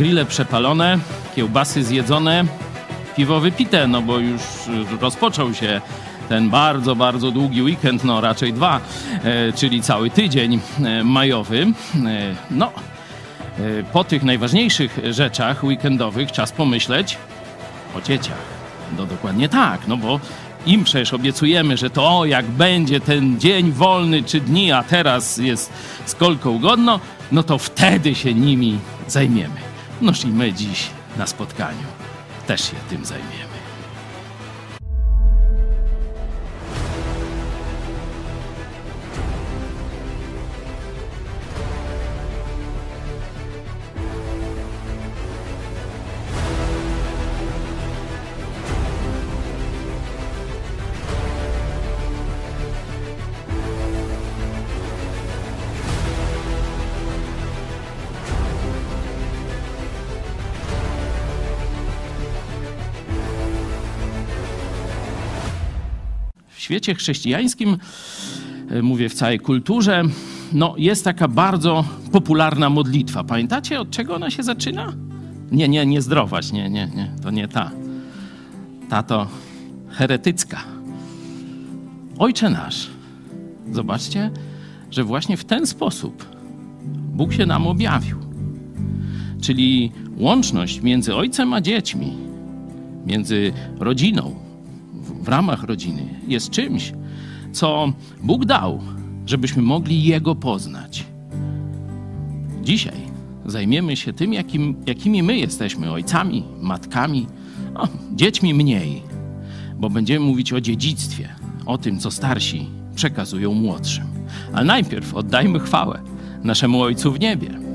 grille przepalone, kiełbasy zjedzone, piwo wypite, no bo już rozpoczął się ten bardzo, bardzo długi weekend, no raczej dwa, e, czyli cały tydzień e, majowy. E, no, po tych najważniejszych rzeczach weekendowych czas pomyśleć o dzieciach. No dokładnie tak, no bo im przecież obiecujemy, że to o, jak będzie ten dzień wolny czy dni, a teraz jest skolką godno, no to wtedy się nimi zajmiemy. Noż i my dziś na spotkaniu też się tym zajmiemy. Świecie chrześcijańskim, e, mówię w całej kulturze, no jest taka bardzo popularna modlitwa. Pamiętacie, od czego ona się zaczyna? Nie, nie, nie zdrować, nie, nie, nie, to nie ta. Ta to heretycka. Ojcze nasz. Zobaczcie, że właśnie w ten sposób Bóg się nam objawił. Czyli łączność między ojcem a dziećmi, między rodziną, w ramach rodziny jest czymś, co Bóg dał, żebyśmy mogli Jego poznać. Dzisiaj zajmiemy się tym, jakim, jakimi my jesteśmy ojcami, matkami, no, dziećmi mniej, bo będziemy mówić o dziedzictwie, o tym, co starsi przekazują młodszym. Ale najpierw oddajmy chwałę naszemu Ojcu w niebie.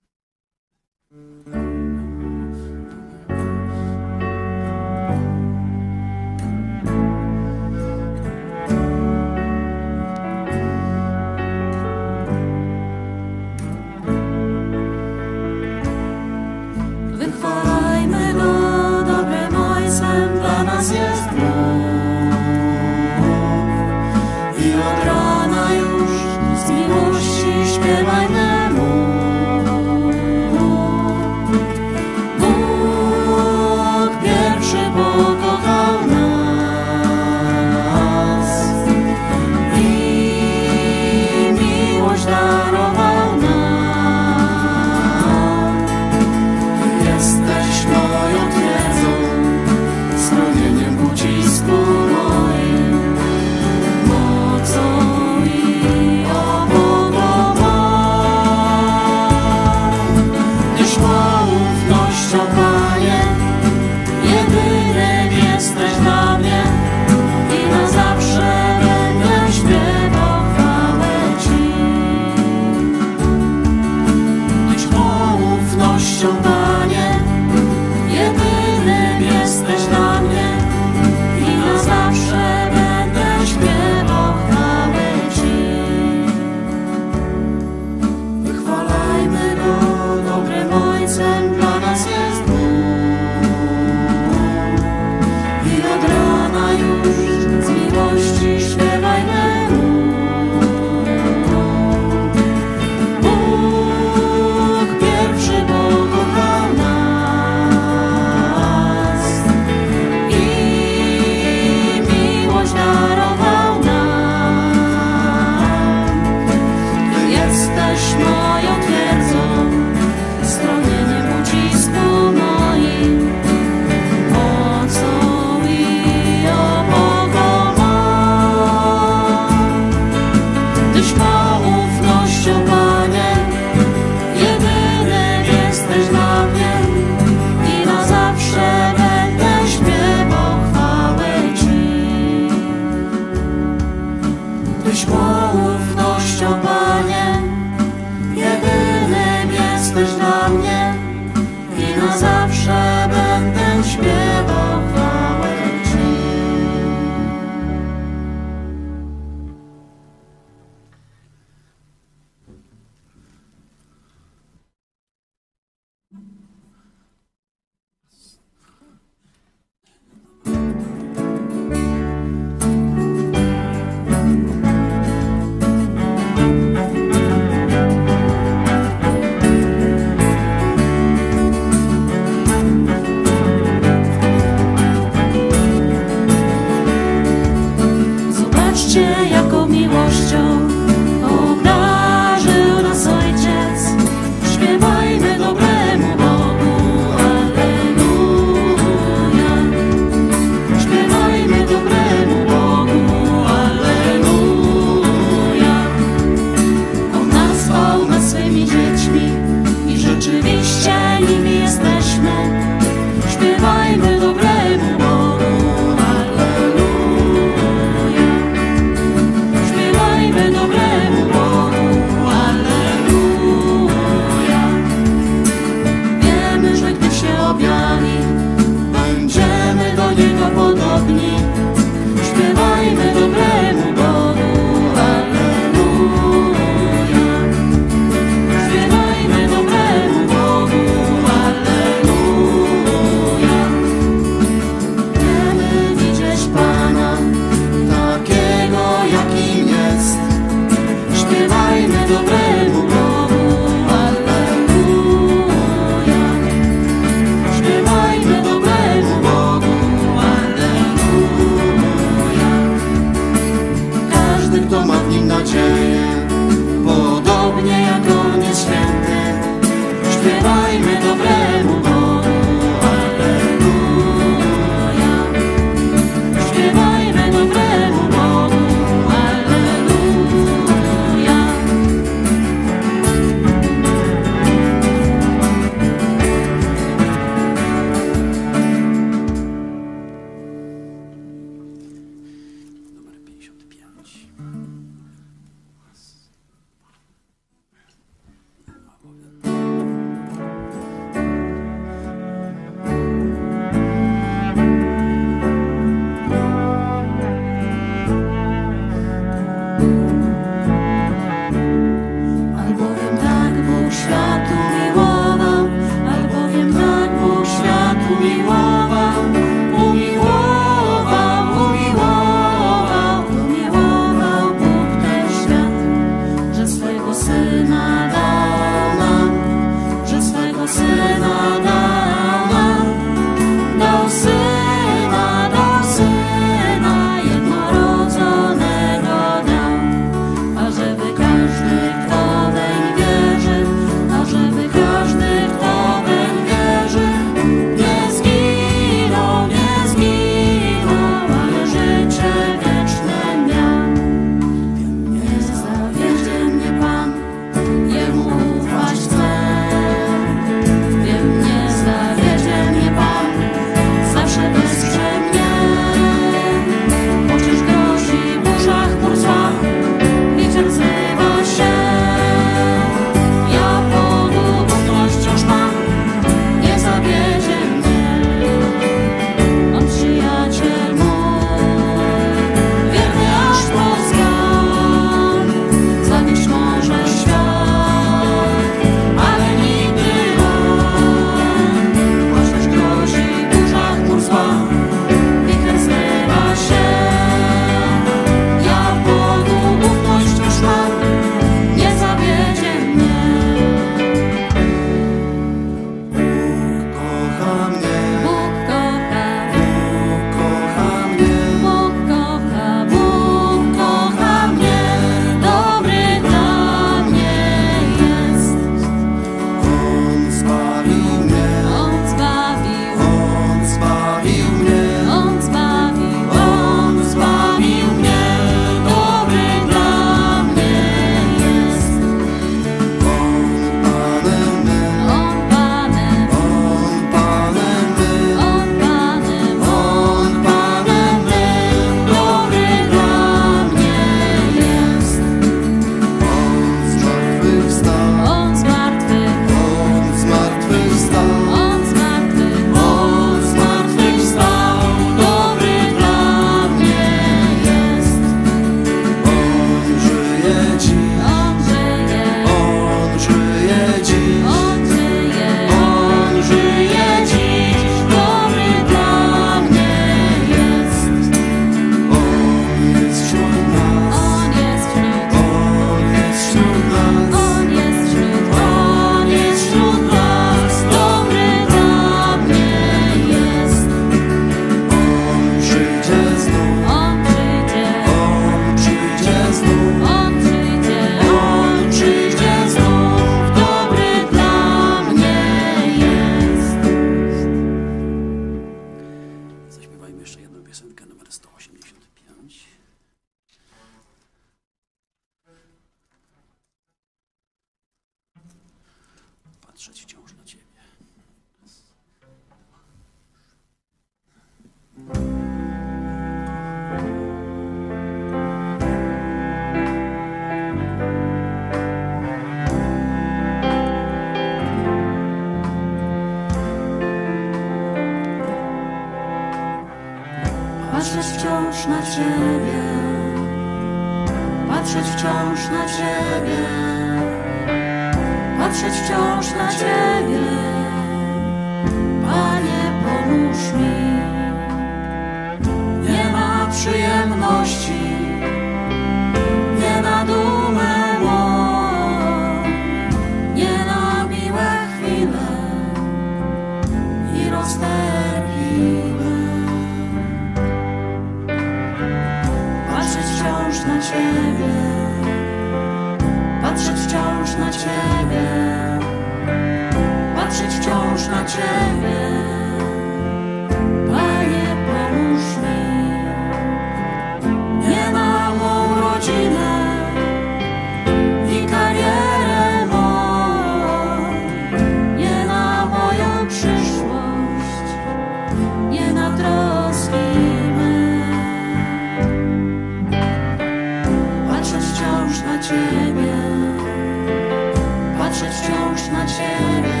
Ciebie,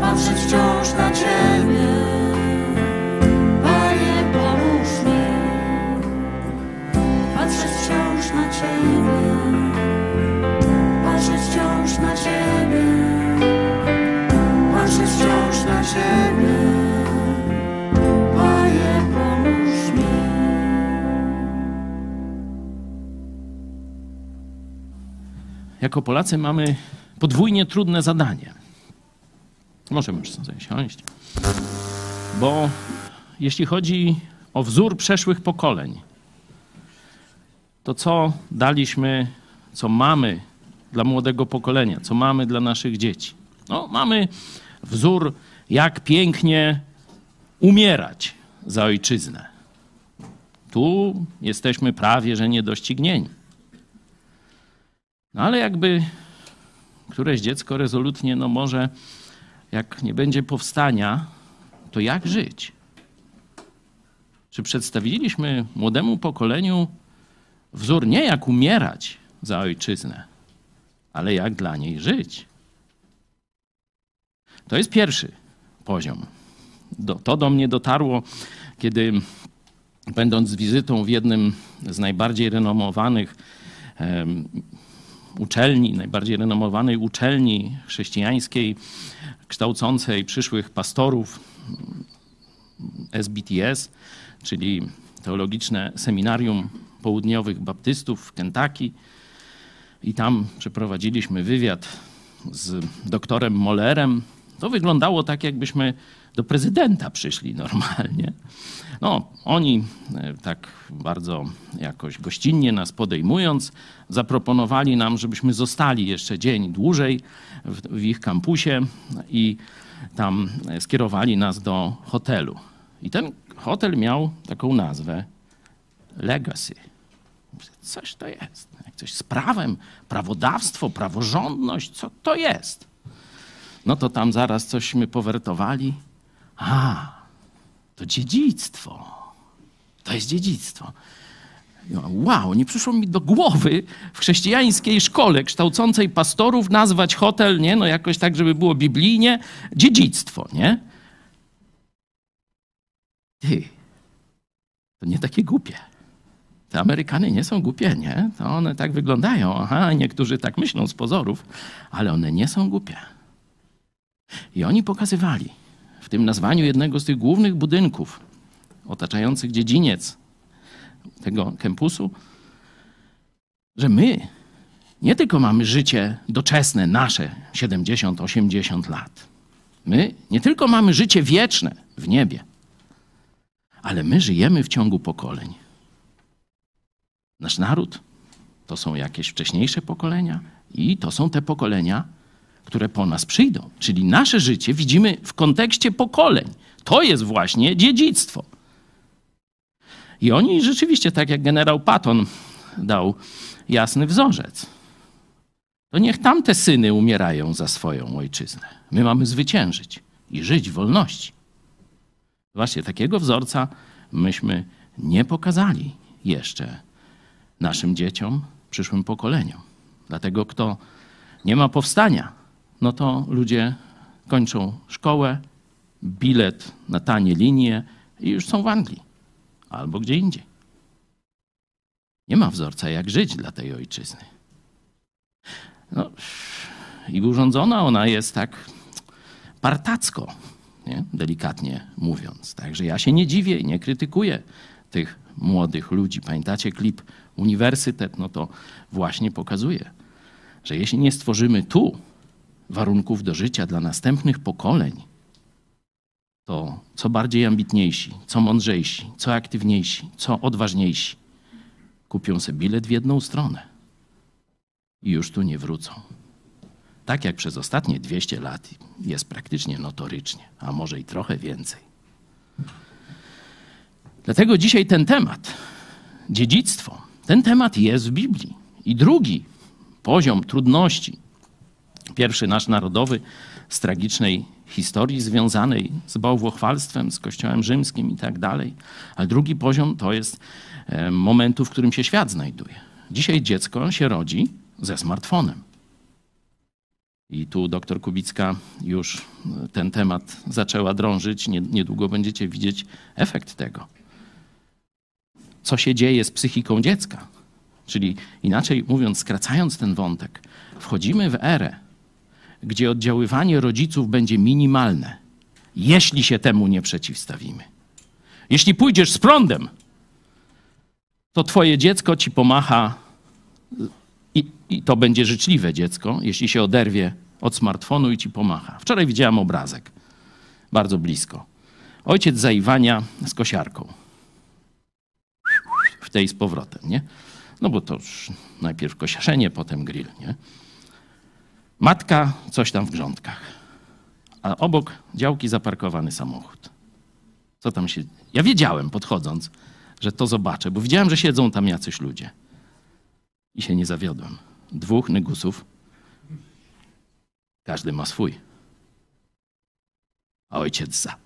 patrzeć wciąż na Ciebie. Wciąż na Ciebie, wciąż na Ciebie. Jako Polacy mamy podwójnie trudne zadanie. Możemy już sobie siąść. Bo jeśli chodzi o wzór przeszłych pokoleń, to co daliśmy, co mamy dla młodego pokolenia, co mamy dla naszych dzieci? No, mamy wzór, jak pięknie umierać za ojczyznę. Tu jesteśmy prawie że niedoścignieni. No ale jakby któreś dziecko rezolutnie, no może jak nie będzie powstania, to jak żyć? Czy przedstawiliśmy młodemu pokoleniu wzór nie jak umierać za ojczyznę, ale jak dla niej żyć? To jest pierwszy poziom. Do, to do mnie dotarło, kiedy będąc z wizytą w jednym z najbardziej renomowanych uczelni, najbardziej renomowanej uczelni chrześcijańskiej, kształcącej przyszłych pastorów SBTS, czyli Teologiczne Seminarium Południowych Baptystów w Kentucky. I tam przeprowadziliśmy wywiad z doktorem Mollerem. To wyglądało tak, jakbyśmy do prezydenta przyszli normalnie. No, oni e, tak bardzo jakoś gościnnie nas podejmując, zaproponowali nam, żebyśmy zostali jeszcze dzień dłużej w, w ich kampusie i tam e, skierowali nas do hotelu. I ten hotel miał taką nazwę Legacy. Coś to jest. Coś z prawem, prawodawstwo, praworządność, co to jest? No to tam zaraz cośmy powertowali. A, to dziedzictwo. To jest dziedzictwo. Wow, nie przyszło mi do głowy w chrześcijańskiej szkole kształcącej pastorów nazwać hotel, nie, no jakoś tak, żeby było biblijnie, dziedzictwo, nie? Ty, to nie takie głupie. Te Amerykany nie są głupie, nie? To one tak wyglądają. Aha, niektórzy tak myślą z pozorów, ale one nie są głupie. I oni pokazywali w tym nazwaniu jednego z tych głównych budynków otaczających dziedziniec tego kampusu, że my nie tylko mamy życie doczesne, nasze 70-80 lat. My nie tylko mamy życie wieczne w niebie, ale my żyjemy w ciągu pokoleń. Nasz naród to są jakieś wcześniejsze pokolenia i to są te pokolenia, które po nas przyjdą. Czyli nasze życie widzimy w kontekście pokoleń. To jest właśnie dziedzictwo. I oni rzeczywiście, tak jak generał Patton dał jasny wzorzec. to niech tamte syny umierają za swoją ojczyznę. My mamy zwyciężyć i żyć w wolności. Właśnie takiego wzorca myśmy nie pokazali jeszcze naszym dzieciom, przyszłym pokoleniom. Dlatego kto nie ma powstania, no to ludzie kończą szkołę, bilet na tanie linie i już są w Anglii albo gdzie indziej. Nie ma wzorca, jak żyć dla tej ojczyzny. No, I urządzona ona jest tak partacko, nie? delikatnie mówiąc. Także ja się nie dziwię i nie krytykuję tych młodych ludzi. Pamiętacie klip Uniwersytet? No to właśnie pokazuje, że jeśli nie stworzymy tu warunków do życia dla następnych pokoleń, to co bardziej ambitniejsi, co mądrzejsi, co aktywniejsi, co odważniejsi kupią sobie bilet w jedną stronę i już tu nie wrócą. Tak jak przez ostatnie 200 lat jest praktycznie notorycznie, a może i trochę więcej. Dlatego dzisiaj ten temat, dziedzictwo, ten temat jest w Biblii. I drugi poziom trudności, pierwszy nasz narodowy, z tragicznej historii związanej z bałwochwalstwem, z Kościołem Rzymskim i tak dalej. Ale drugi poziom to jest e, momentu, w którym się świat znajduje. Dzisiaj dziecko się rodzi ze smartfonem. I tu doktor Kubicka już e, ten temat zaczęła drążyć. Niedługo będziecie widzieć efekt tego. Co się dzieje z psychiką dziecka? Czyli inaczej mówiąc, skracając ten wątek, wchodzimy w erę, gdzie oddziaływanie rodziców będzie minimalne, jeśli się temu nie przeciwstawimy. Jeśli pójdziesz z prądem, to twoje dziecko ci pomacha i, i, to będzie życzliwe dziecko, jeśli się oderwie od smartfonu i ci pomacha. Wczoraj widziałem obrazek, bardzo blisko. Ojciec zaiwania z kosiarką. W tej z powrotem, nie? No bo to już najpierw kosiarzenie, potem grill, nie? Matka coś tam w grządkach, a obok działki zaparkowany samochód. Co tam się... Ja wiedziałem podchodząc, że to zobaczę, bo widziałem, że siedzą tam jacyś ludzie. I się nie zawiodłem. Dwóch negusów, każdy ma swój. A ojciec za.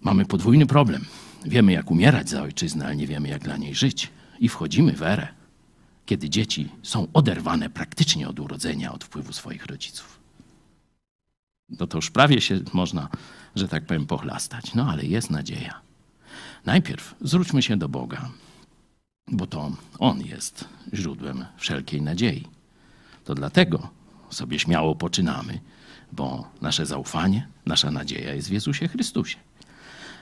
Mamy podwójny problem. Wiemy, jak umierać za ojczyznę, ale nie wiemy, jak dla niej żyć. I wchodzimy w erę kiedy dzieci są oderwane praktycznie od urodzenia, od wpływu swoich rodziców. No to już prawie się można, że tak powiem, pochlastać. No ale jest nadzieja. Najpierw zwróćmy się do Boga, bo to On jest źródłem wszelkiej nadziei. To dlatego sobie śmiało poczynamy, bo nasze zaufanie, nasza nadzieja jest w Jezusie Chrystusie.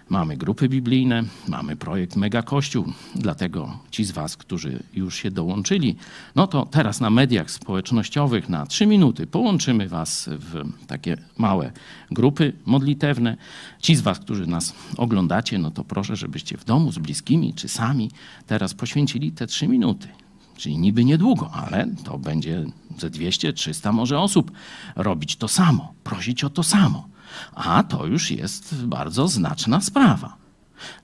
Mamy grupy biblijne, mamy projekt Mega Kościół, dlatego ci z Was, którzy już się dołączyli, no to teraz na mediach społecznościowych na trzy minuty połączymy Was w takie małe grupy modlitewne. Ci z Was, którzy nas oglądacie, no to proszę, żebyście w domu z bliskimi czy sami teraz poświęcili te trzy minuty. Czyli niby niedługo, ale to będzie ze 200, 300 może osób robić to samo, prosić o to samo. A to już jest bardzo znaczna sprawa.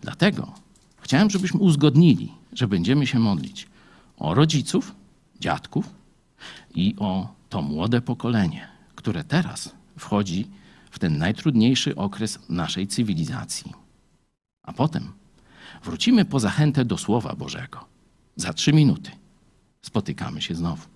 Dlatego chciałem, żebyśmy uzgodnili, że będziemy się modlić o rodziców, dziadków i o to młode pokolenie, które teraz wchodzi w ten najtrudniejszy okres naszej cywilizacji. A potem wrócimy po zachętę do Słowa Bożego. Za trzy minuty spotykamy się znowu.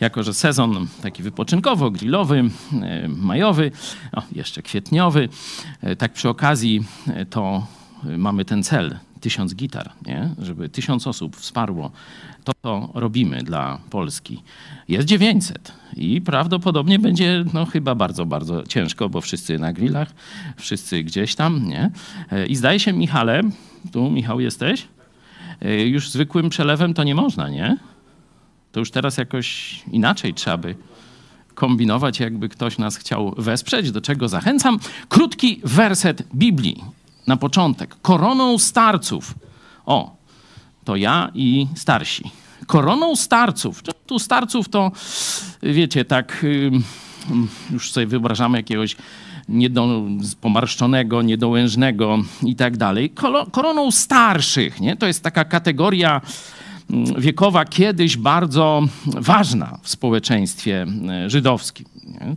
Jako że sezon taki wypoczynkowo-grillowy, e, majowy, o, jeszcze kwietniowy, e, tak przy okazji e, to mamy ten cel, tysiąc gitar, nie? żeby tysiąc osób wsparło to, co robimy dla Polski. Jest 900 i prawdopodobnie będzie no, chyba bardzo, bardzo ciężko, bo wszyscy na grillach, wszyscy gdzieś tam, nie? I zdaje się, Michale, tu Michał jesteś, już zwykłym przelewem to nie można, nie? To już teraz jakoś inaczej trzeba by kombinować, jakby ktoś nas chciał wesprzeć, do czego zachęcam. Krótki werset Biblii na początek. Koroną starców. O, to ja i starsi. Koroną starców. Tu starców to, wiecie, tak już sobie wyobrażamy jakiegoś niedo, pomarszczonego, niedołężnego i tak dalej. Koroną starszych, nie? To jest taka kategoria wiekowa kiedyś bardzo ważna w społeczeństwie e, żydowskim. Nie?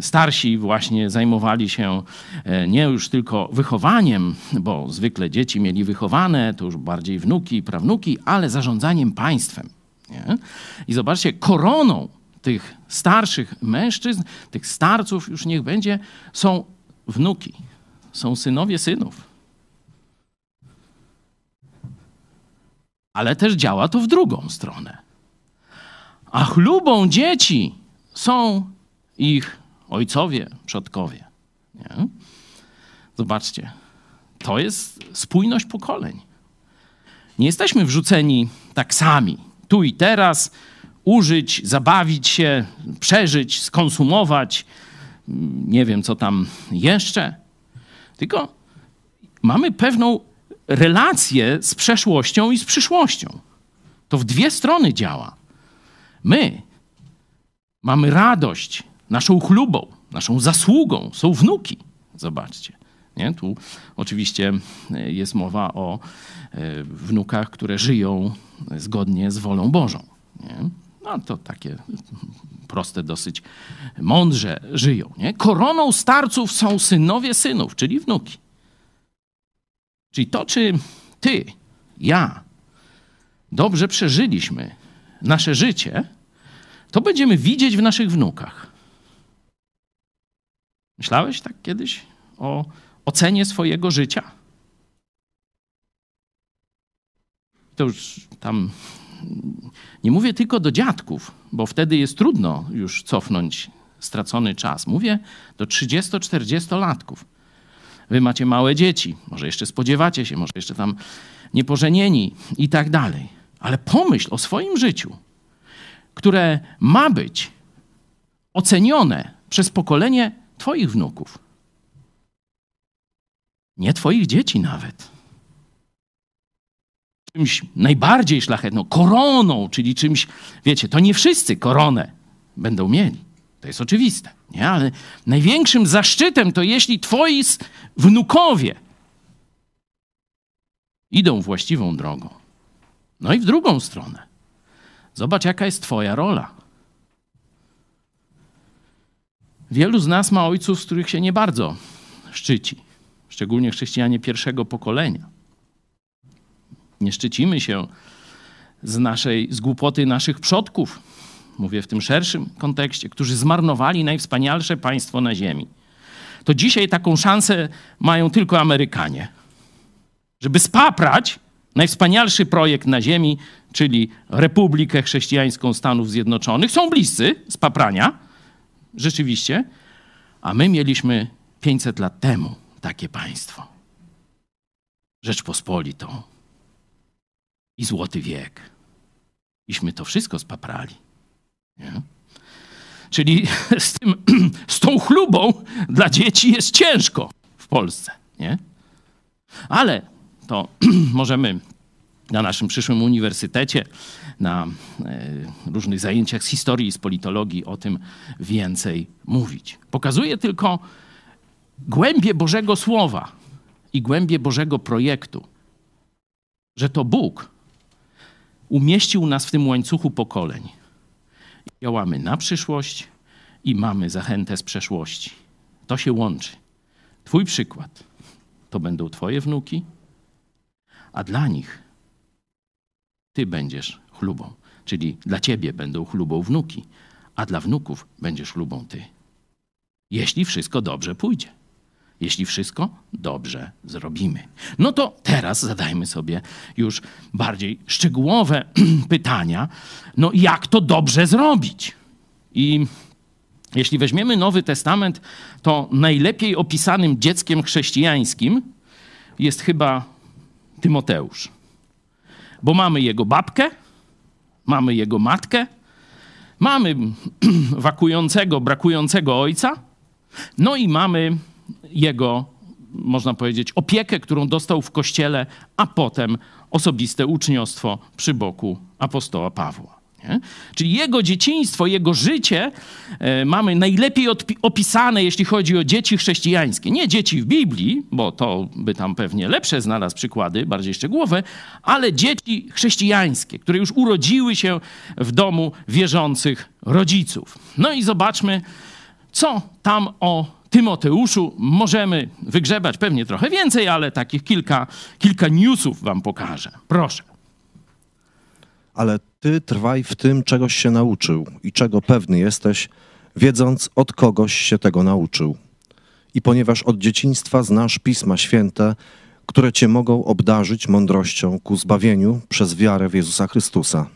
Starsi właśnie zajmowali się e, nie już tylko wychowaniem, bo zwykle dzieci mieli wychowane, to już bardziej wnuki i prawnuki, ale zarządzaniem państwem. Nie? I zobaczcie, koroną tych starszych mężczyzn, tych starców już niech będzie, są wnuki, są synowie synów. Ale też działa to w drugą stronę. A chlubą dzieci są ich ojcowie, przodkowie. Nie? Zobaczcie, to jest spójność pokoleń. Nie jesteśmy wrzuceni tak sami, tu i teraz, użyć, zabawić się, przeżyć, skonsumować, nie wiem co tam jeszcze. Tylko mamy pewną relację z przeszłością i z przyszłością. To w dwie strony działa. My mamy radość naszą chlubą, naszą zasługą są wnuki. Zobaczcie. Nie? Tu oczywiście e, jest mowa o e, wnukach, które żyją zgodnie z wolą Bożą. Nie? No to takie proste, dosyć mądrze żyją. Nie? Koroną starców są synowie synów, czyli wnuki. Czyli to, czy ty, ja dobrze przeżyliśmy nasze życie, to będziemy widzieć w naszych wnukach. Myślałeś tak kiedyś o ocenie swojego życia? To już tam nie mówię tylko do dziadków, bo wtedy jest trudno już cofnąć stracony czas. Mówię do 30-40-latków. Wy macie małe dzieci, może jeszcze spodziewacie się, może jeszcze tam niepożenieni i tak dalej. Ale pomyśl o swoim życiu, które ma być ocenione przez pokolenie Twoich wnuków. Nie Twoich dzieci nawet. Czymś najbardziej szlachetną, koroną, czyli czymś, wiecie, to nie wszyscy koronę będą mieli. To jest oczywiste, nie? Ale największym zaszczytem to jeśli Twoi wnukowie idą właściwą drogą. No i w drugą stronę. Zobacz, jaka jest Twoja rola. Wielu z nas ma ojców, z których się nie bardzo szczyci, szczególnie chrześcijanie pierwszego pokolenia. Nie szczycimy się z, naszej, z głupoty naszych przodków, mówię w tym szerszym kontekście, którzy zmarnowali najwspanialsze państwo na ziemi. To dzisiaj taką szansę mają tylko Amerykanie, żeby spaprać najwspanialszy projekt na ziemi, czyli Republikę Chrześcijańską Stanów Zjednoczonych. Są bliscy spaprania, rzeczywiście, a my mieliśmy 500 lat temu takie państwo. Rzeczpospolitą i Złoty Wiek. Iśmy to wszystko spaprali. Czyli z, tym, z tą chlubą dla dzieci jest ciężko w Polsce. Nie? Ale to możemy na naszym przyszłym uniwersytecie, na e, różnych zajęciach z historii i z politologii o tym więcej mówić. Pokazuje tylko głębie Bożego Słowa i głębie Bożego projektu, że to Bóg umieścił nas w tym łańcuchu pokoleń. Działamy na przyszłość i mamy zachętę z przeszłości. To się łączy. Twój przykład to będą Twoje wnuki, a dla nich Ty będziesz chlubą. Czyli dla ciebie będą chlubą wnuki, a dla wnuków będziesz chlubą ty. Jeśli wszystko dobrze pójdzie. Jeśli wszystko dobrze zrobimy. No to teraz zadajmy sobie już bardziej szczegółowe pytania. No jak to dobrze zrobić? I jeśli weźmiemy Nowy Testament, to najlepiej opisanym dzieckiem chrześcijańskim jest chyba Tymoteusz. Bo mamy jego babkę, mamy jego matkę, mamy wakującego, brakującego ojca, no i mamy jego, można powiedzieć, opiekę, którą dostał w kościele, a potem osobiste uczniostwo przy boku apostoła Pawła. Nie? Czyli jego dzieciństwo, jego życie e, mamy najlepiej opisane, jeśli chodzi o dzieci chrześcijańskie. Nie dzieci w Biblii, bo to by tam pewnie lepsze znalazł przykłady, bardziej szczegółowe, ale dzieci chrześcijańskie, które już urodziły się w domu wierzących rodziców. No i zobaczmy, co tam o Tymoteuszu możemy wygrzebać pewnie trochę więcej, ale takich kilka, kilka newsów wam pokażę. Proszę. Ale ty trwaj w tym, czegoś się nauczył i czego pewny jesteś, wiedząc od kogoś się tego nauczył. I ponieważ od dzieciństwa znasz Pisma Święte, które cię mogą obdarzyć mądrością ku zbawieniu przez wiarę w Jezusa Chrystusa.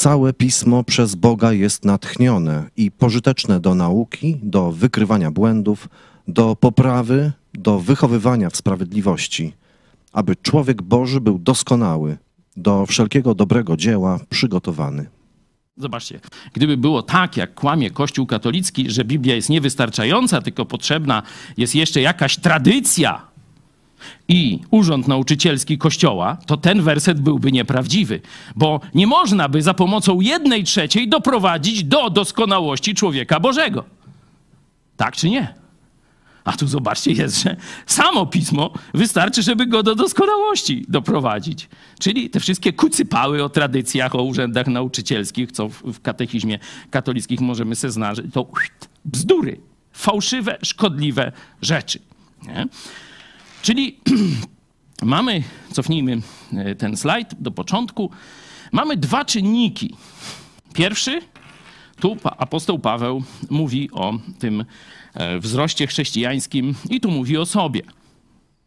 Całe pismo przez Boga jest natchnione i pożyteczne do nauki, do wykrywania błędów, do poprawy, do wychowywania w sprawiedliwości, aby człowiek Boży był doskonały, do wszelkiego dobrego dzieła przygotowany. Zobaczcie, gdyby było tak, jak kłamie Kościół katolicki, że Biblia jest niewystarczająca, tylko potrzebna jest jeszcze jakaś tradycja i urząd nauczycielski Kościoła, to ten werset byłby nieprawdziwy, bo nie można by za pomocą jednej trzeciej doprowadzić do doskonałości człowieka Bożego. Tak czy nie? A tu zobaczcie, jest, że samo pismo wystarczy, żeby go do doskonałości doprowadzić. Czyli te wszystkie kucypały o tradycjach, o urzędach nauczycielskich, co w katechizmie katolickim możemy sobie znaleźć, to bzdury, fałszywe, szkodliwe rzeczy. Nie? Czyli mamy, cofnijmy e, ten slajd do początku, mamy dwa czynniki. Pierwszy, tu apostoł Paweł mówi o tym e, wzroście chrześcijańskim i tu mówi o sobie.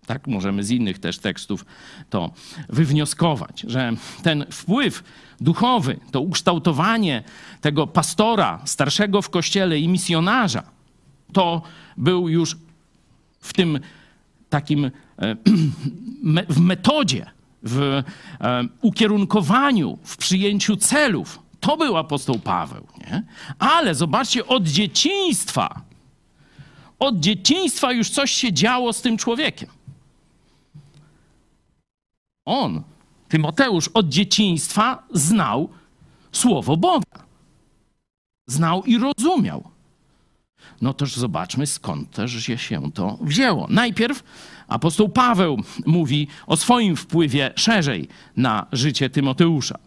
Tak możemy z innych też tekstów to wywnioskować, że ten wpływ duchowy, to ukształtowanie tego pastora, starszego w kościele i misjonarza, to był już w tym takim e, w metodzie, w e, ukierunkowaniu, w przyjęciu celów. To był apostoł Paweł. Nie? Ale zobaczcie, od dzieciństwa, od dzieciństwa już coś się działo z tym człowiekiem. On, Tymoteusz, od dzieciństwa znał słowo Boga. Znał i rozumiał no toż zobaczmy skąd też się to wzięło. Najpierw apostoł Paweł mówi o swoim wpływie szerzej na życie Tymoteusza.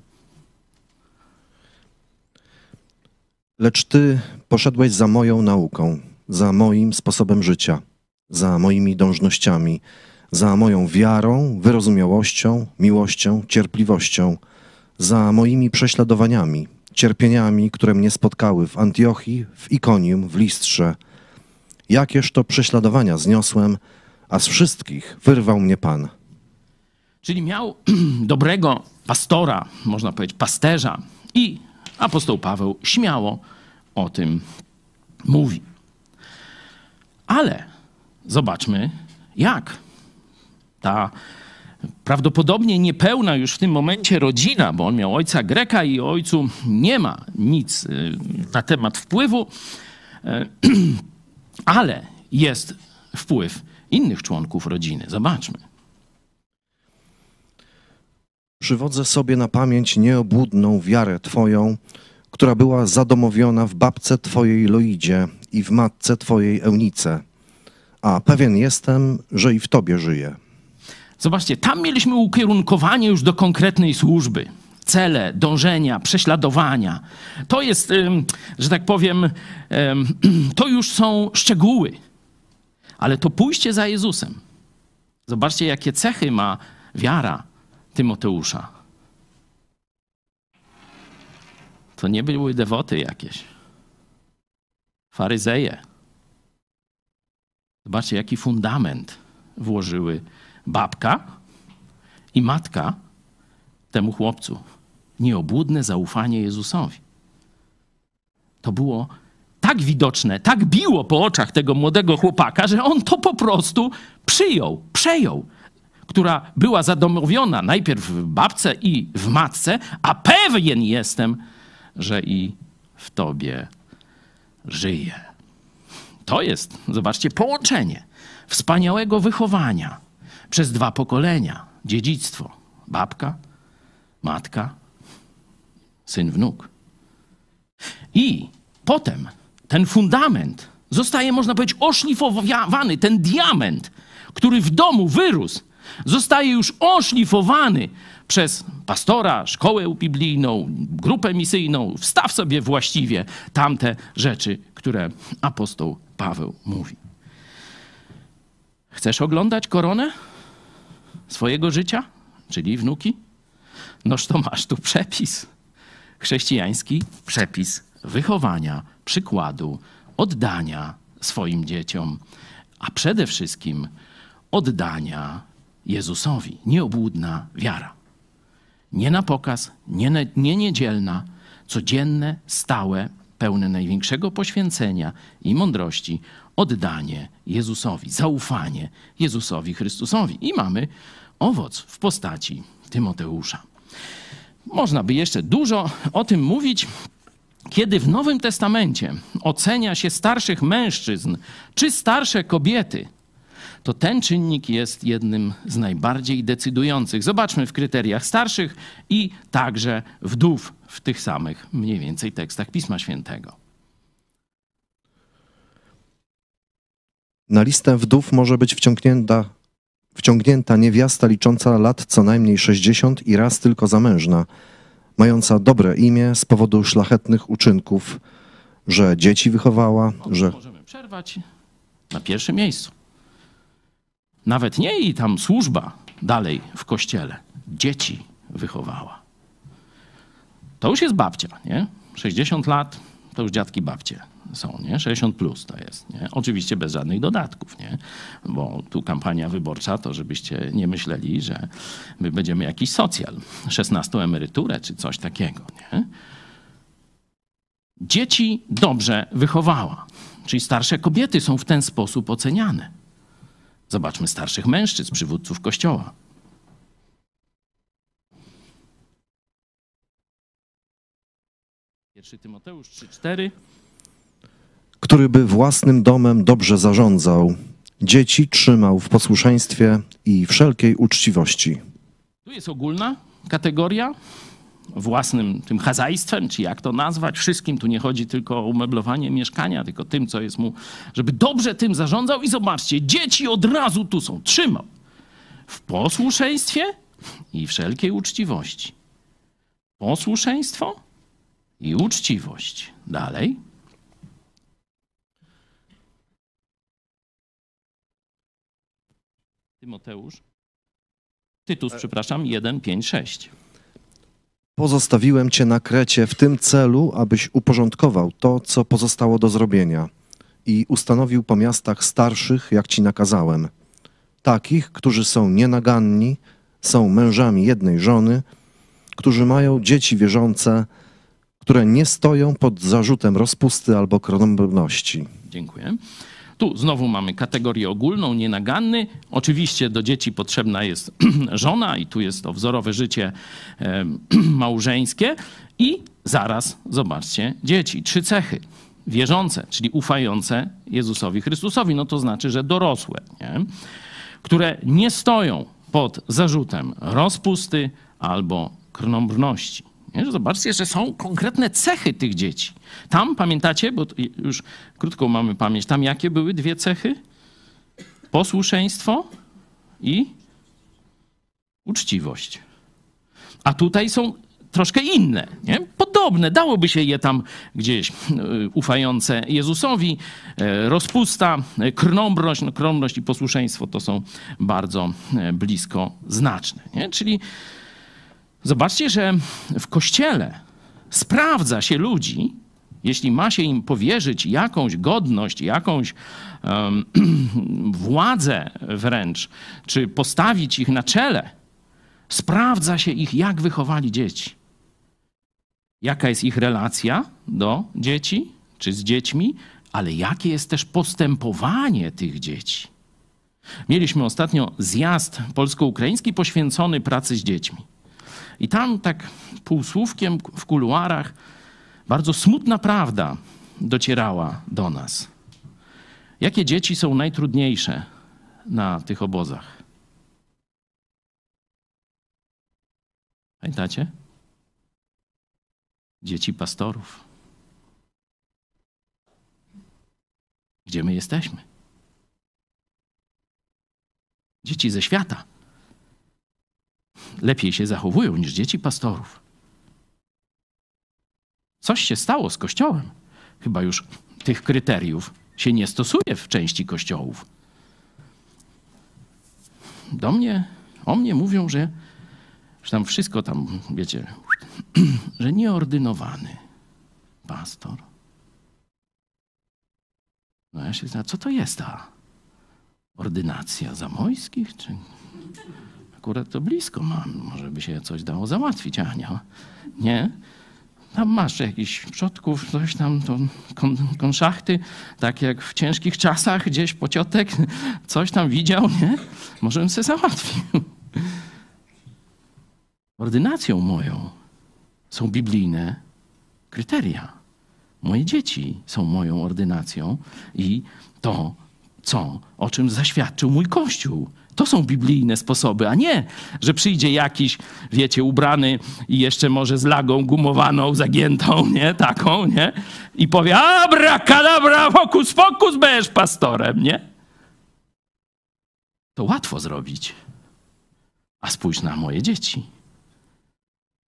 Lecz ty poszedłeś za moją nauką, za moim sposobem życia, za moimi dążnościami, za moją wiarą, wyrozumiałością, miłością, cierpliwością, za moimi prześladowaniami, cierpieniami, które mnie spotkały w Antiochii, w Ikonium, w Listrze. Jakież to prześladowania zniosłem, a z wszystkich wyrwał mnie Pan. Czyli miał dobrego pastora, można powiedzieć pasterza i apostoł Paweł śmiało o tym mówi. Ale zobaczmy, jak ta prawdopodobnie niepełna już w tym momencie rodzina, bo on miał ojca Greka i ojcu nie ma nic y, na temat wpływu, e, ale jest wpływ innych członków rodziny. Zobaczmy. Przywodzę sobie na pamięć nieobłudną wiarę Twoją, która była zadomowiona w babce Twojej Loidzie i w matce Twojej Eunice, a pewien jestem, że i w Tobie żyje. Zobaczcie, tam mieliśmy ukierunkowanie już do konkretnej służby. Cele, dążenia, prześladowania. To jest, że tak powiem, to już są szczegóły. Ale to pójście za Jezusem. Zobaczcie, jakie cechy ma wiara Tymoteusza. To nie były dewoty jakieś. Faryzeje. Zobaczcie, jaki fundament włożyły babka i matka temu chłopcu. Nieobłudne zaufanie Jezusowi. To było tak widoczne, tak biło po oczach tego młodego chłopaka, że on to po prostu przyjął, przejął, która była zadomowiona najpierw w babce i w matce, a pewien jestem, że i w tobie żyje. To jest, zobaczcie, połączenie wspaniałego wychowania przez dwa pokolenia. Dziedzictwo. Babka, matka, syn, wnuk. I potem ten fundament zostaje, można powiedzieć, oszlifowany, ten diament, który w domu wyrósł, zostaje już oszlifowany przez pastora, szkołę biblijną, grupę misyjną. Wstaw sobie właściwie tamte rzeczy, które apostoł Paweł mówi. Chcesz oglądać koronę swojego życia, czyli wnuki? Noż to masz tu przepis. Chrześcijański przepis wychowania, przykładu, oddania swoim dzieciom, a przede wszystkim oddania Jezusowi. Nieobłudna wiara. Nie na pokaz, nie, ne, nie niedzielna, codzienne, stałe, pełne największego poświęcenia i mądrości oddanie Jezusowi, zaufanie Jezusowi Chrystusowi. I mamy owoc w postaci Tymoteusza. Można by jeszcze dużo o tym mówić. Kiedy w Nowym Testamencie ocenia się starszych mężczyzn czy starsze kobiety, to ten czynnik jest jednym z najbardziej decydujących. Zobaczmy w kryteriach starszych i także wdów w tych samych mniej więcej tekstach Pisma Świętego. Na listę wdów może być wciągnięta, wciągnięta niewiasta licząca lat co najmniej 60 i raz tylko zamężna, mająca dobre imię z powodu szlachetnych uczynków, że dzieci wychowała, O, że Możemy przerwać na pierwszym miejscu. Nawet nie i tam służba dalej w kościele. Dzieci wychowała. To już jest babcia, nie? 60 lat to już dziadki babcie są, nie? 60 plus to jest, nie? Oczywiście bez żadnych dodatków, nie? Bo tu kampania wyborcza, to żebyście nie myśleli, że my będziemy jakiś socjal, 16 emeryturę czy coś takiego, nie? Dzieci dobrze wychowała, czyli starsze kobiety są w ten sposób oceniane. Zobaczmy starszych mężczyzn, przywódców kościoła. Pierwszy Tymoteusz 3,4. Który by własnym domem dobrze zarządzał, dzieci trzymał w posłuszeństwie i wszelkiej uczciwości. Tu jest ogólna kategoria własnym tym chazajstwem, czy jak to nazwać, wszystkim. Tu nie chodzi tylko o umeblowanie mieszkania, tylko tym, co jest mu, żeby dobrze tym zarządzał. I zobaczcie, dzieci od razu tu są. Trzymał w posłuszeństwie i wszelkiej uczciwości. Posłuszeństwo i uczciwość. Dalej. Tymoteusz. Tytus, przepraszam, 1, 5, 6. Pozostawiłem cię na Krecie w tym celu, abyś uporządkował to, co pozostało do zrobienia i ustanowił po miastach starszych, jak ci nakazałem. Takich, którzy są nienaganni, są mężami jednej żony, którzy mają dzieci wierzące, które nie stoją pod zarzutem rozpusty albo krnąbrności. Dziękuję. Tu znowu mamy kategorię ogólną, nienaganny. Oczywiście do dzieci potrzebna jest żona i tu jest to wzorowe życie małżeńskie. I zaraz, zobaczcie, dzieci. Trzy cechy. Wierzące, czyli ufające Jezusowi Chrystusowi. No to znaczy, że dorosłe, nie? które nie stoją pod zarzutem rozpusty albo krnąbrności. Nie? Zobaczcie, że są konkretne cechy tych dzieci. Tam, pamiętacie, bo już krótko mamy pamięć, tam jakie były dwie cechy? Posłuszeństwo i uczciwość. A tutaj są troszkę inne, nie? podobne. Dałoby się je tam gdzieś y, ufające Jezusowi. e, Rozpusta, e, krnąbrość, no i posłuszeństwo to są bardzo e, blisko znaczne. Nie? Czyli zobaczcie, że w Kościele sprawdza się ludzi, jeśli ma się im powierzyć jakąś godność, jakąś um, władzę wręcz, czy postawić ich na czele, sprawdza się ich, jak wychowali dzieci. Jaka jest ich relacja do dzieci, czy z dziećmi, ale jakie jest też postępowanie tych dzieci. Mieliśmy ostatnio zjazd polsko-ukraiński poświęcony pracy z dziećmi. I tam tak półsłówkiem w kuluarach bardzo smutna prawda docierała do nas. Jakie dzieci są najtrudniejsze na tych obozach? Pamiętacie? Dzieci pastorów. Gdzie my jesteśmy? Dzieci ze świata lepiej się zachowują niż dzieci pastorów. Coś się stało z Kościołem. Chyba już tych kryteriów się nie stosuje w części kościołów. Do mnie, o mnie mówią, że, że tam wszystko tam, wiecie, że nieordynowany pastor. No ja się zastanawiam, co to jest ta ordynacja zamojskich? Czy akurat to blisko mam, może by się coś dało załatwić, Ania? Nie? Tam masz jakiś przodków, coś tam, to kon, konszachty, tak jak w ciężkich czasach gdzieś pociotek coś tam widział, nie? Może bym sobie załatwił. Ordynacją moją są biblijne kryteria. Moje dzieci są moją ordynacją i to, co, o czym zaświadczył mój Kościół. To są biblijne sposoby, a nie, że przyjdzie jakiś, wiecie, ubrany i jeszcze może z lagą gumowaną, zagiętą, nie, taką, nie, i powie, abrakadabra, fokus, fokus, będziesz pastorem, nie? To łatwo zrobić. A spójrz na moje dzieci.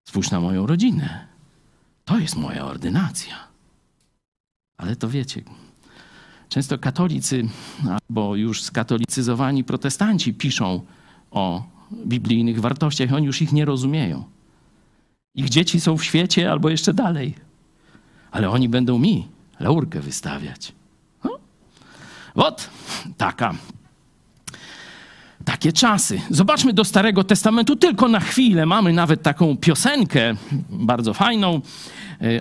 Spójrz na moją rodzinę. To jest moja ordynacja. Ale to wiecie, Często katolicy albo już skatolicyzowani protestanci piszą o biblijnych wartościach oni już ich nie rozumieją. Ich dzieci są w świecie albo jeszcze dalej. Ale oni będą mi laurkę wystawiać. No. Taka. Takie czasy. Zobaczmy do Starego Testamentu tylko na chwilę. Mamy nawet taką piosenkę, bardzo fajną.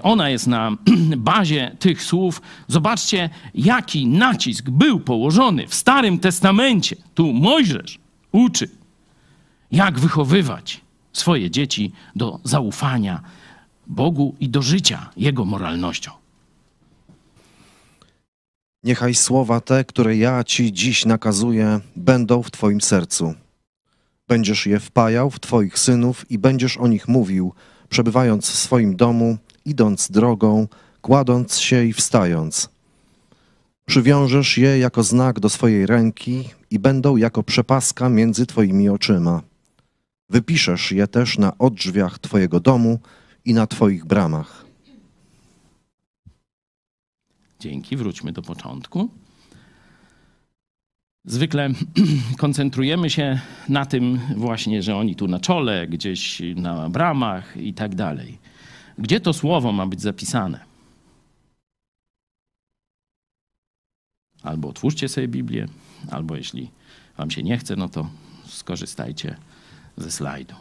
Ona jest na bazie tych słów. Zobaczcie, jaki nacisk był położony w Starym Testamencie. Tu Mojżesz uczy, jak wychowywać swoje dzieci do zaufania Bogu i do życia Jego moralnością. Niechaj słowa te, które ja ci dziś nakazuję, będą w Twoim sercu. Będziesz je wpajał w Twoich synów i będziesz o nich mówił, przebywając w swoim domu, idąc drogą, kładąc się i wstając. Przywiążesz je jako znak do swojej ręki i będą jako przepaska między Twoimi oczyma. Wypiszesz je też na odrzwiach Twojego domu i na Twoich bramach. Dzięki, wróćmy do początku. Zwykle koncentrujemy się na tym właśnie, że oni tu na czole, gdzieś na bramach i tak dalej. Gdzie to słowo ma być zapisane? Albo otwórzcie sobie Biblię, albo jeśli wam się nie chce, no to skorzystajcie ze slajdu.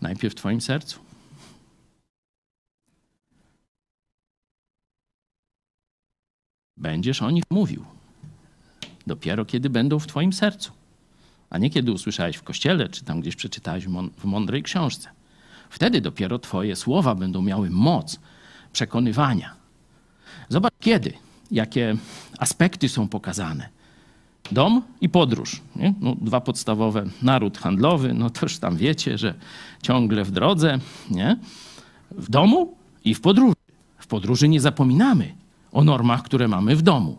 Najpierw w Twoim sercu. Będziesz o nich mówił. Dopiero kiedy będą w Twoim sercu. A nie kiedy usłyszałeś w kościele, czy tam gdzieś przeczytałeś w mądrej książce. Wtedy dopiero Twoje słowa będą miały moc przekonywania. Zobacz kiedy, jakie aspekty są pokazane dom i podróż. Nie? No, dwa podstawowe. Naród handlowy, no też tam wiecie, że ciągle w drodze, nie? w domu i w podróży. W podróży nie zapominamy o normach, które mamy w domu.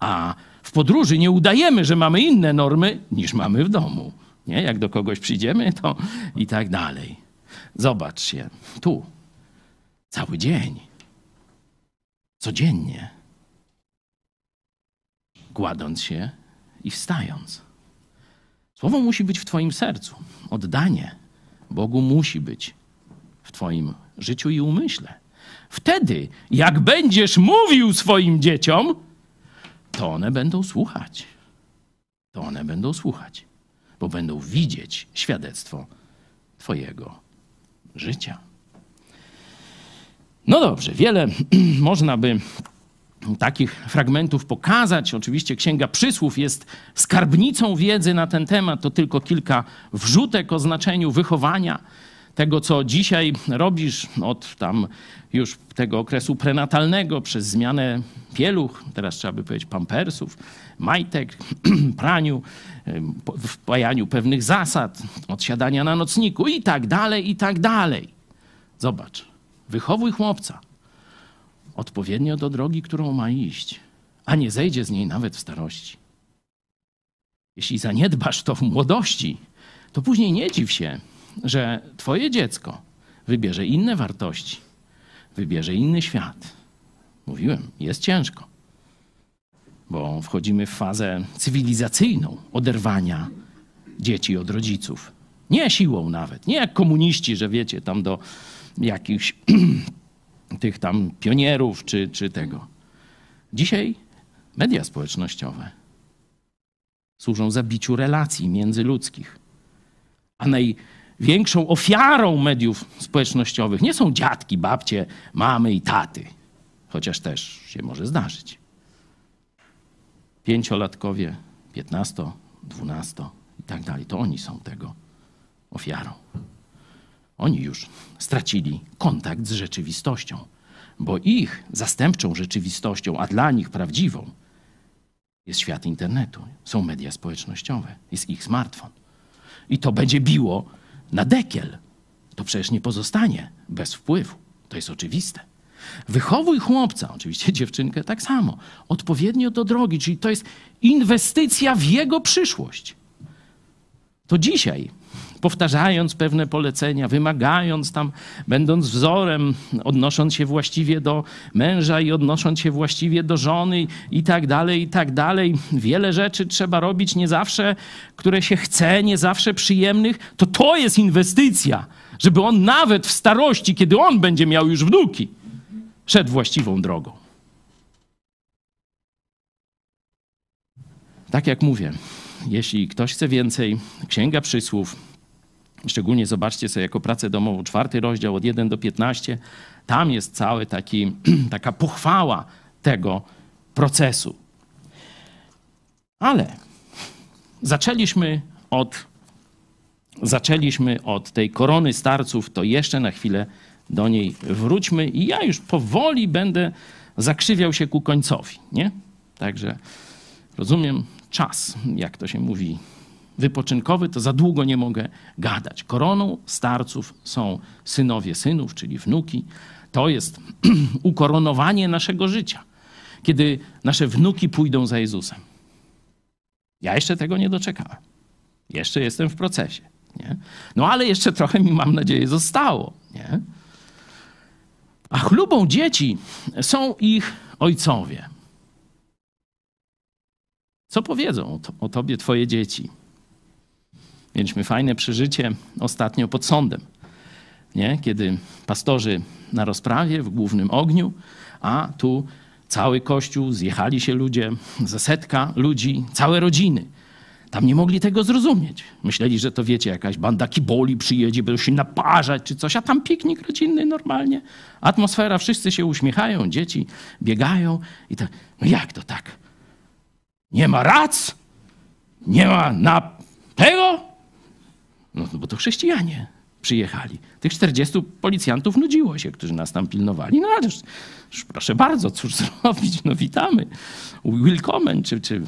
A w podróży nie udajemy, że mamy inne normy niż mamy w domu. Nie? Jak do kogoś przyjdziemy, to i tak dalej. Zobaczcie, tu cały dzień, codziennie kładąc się i wstając. Słowo musi być w Twoim sercu. Oddanie Bogu musi być w Twoim życiu i umyśle. Wtedy, jak będziesz mówił swoim dzieciom, to one będą słuchać. To one będą słuchać, bo będą widzieć świadectwo Twojego życia. No dobrze, wiele można by takich fragmentów pokazać. Oczywiście Księga Przysłów jest skarbnicą wiedzy na ten temat. To tylko kilka wrzutek o znaczeniu wychowania tego, co dzisiaj robisz od tam już tego okresu prenatalnego przez zmianę pieluch, teraz trzeba by powiedzieć pampersów, majtek, praniu, wpajaniu pewnych zasad, od siadania na nocniku i tak dalej, i tak dalej. Zobacz, wychowuj chłopca odpowiednio do drogi, którą ma iść, a nie zejdzie z niej nawet w starości. Jeśli zaniedbasz to w młodości, to później nie dziw się, że twoje dziecko wybierze inne wartości, wybierze inny świat. Mówiłem, jest ciężko, bo wchodzimy w fazę cywilizacyjną oderwania dzieci od rodziców. Nie siłą nawet, nie jak komuniści, że wiecie, tam do jakichś tych tam pionierów czy, czy tego. Dzisiaj media społecznościowe służą zabiciu relacji międzyludzkich. A największą ofiarą mediów społecznościowych nie są dziadki, babcie, mamy i taty, chociaż też się może zdarzyć. Pięciolatkowie, piętnasto, dwunasto i tak dalej. To oni są tego ofiarą. Oni już stracili kontakt z rzeczywistością, bo ich zastępczą rzeczywistością, a dla nich prawdziwą, jest świat internetu, są media społecznościowe, jest ich smartfon. I to będzie biło na dekiel. To przecież nie pozostanie bez wpływu. To jest oczywiste. Wychowuj chłopca, oczywiście dziewczynkę tak samo, odpowiednio do drogi, czyli to jest inwestycja w jego przyszłość. To dzisiaj powtarzając pewne polecenia, wymagając tam, będąc wzorem, odnosząc się właściwie do męża i odnosząc się właściwie do żony i tak dalej, i tak dalej. Wiele rzeczy trzeba robić, nie zawsze, które się chce, nie zawsze przyjemnych. To to jest inwestycja, żeby on nawet w starości, kiedy on będzie miał już wnuki, szedł właściwą drogą. Tak jak mówię, jeśli ktoś chce więcej, Księga Przysłów, Szczególnie zobaczcie sobie jako pracę domową, czwarty rozdział od 1 do 15. Tam jest cały taki, taka pochwała tego procesu. Ale zaczęliśmy od, zaczęliśmy od tej korony starców, to jeszcze na chwilę do niej wróćmy i ja już powoli będę zakrzywiał się ku końcowi, nie? Także rozumiem czas, jak to się mówi wypoczynkowy, to za długo nie mogę gadać. Koroną starców są synowie synów, czyli wnuki. To jest ukoronowanie naszego życia, kiedy nasze wnuki pójdą za Jezusem. Ja jeszcze tego nie doczekałem. Jeszcze jestem w procesie. Nie? No ale jeszcze trochę mi, mam nadzieję, zostało. Nie? A chlubą dzieci są ich ojcowie. Co powiedzą o tobie twoje dzieci? Mieliśmy fajne przeżycie ostatnio pod sądem, nie? kiedy pastorzy na rozprawie w głównym ogniu, a tu cały kościół, zjechali się ludzie, ze setka ludzi, całe rodziny. Tam nie mogli tego zrozumieć. Myśleli, że to wiecie, jakaś banda kiboli przyjedzie, będą się naparzać czy coś, a tam piknik rodzinny normalnie. Atmosfera, wszyscy się uśmiechają, dzieci biegają i tak. No jak to tak? Nie ma rac? Nie ma na tego? No, no bo to chrześcijanie przyjechali. Tych 40 policjantów nudziło się, którzy nas tam pilnowali. No ale już, proszę bardzo, cóż zrobić? No witamy. Willkommen, czy, czy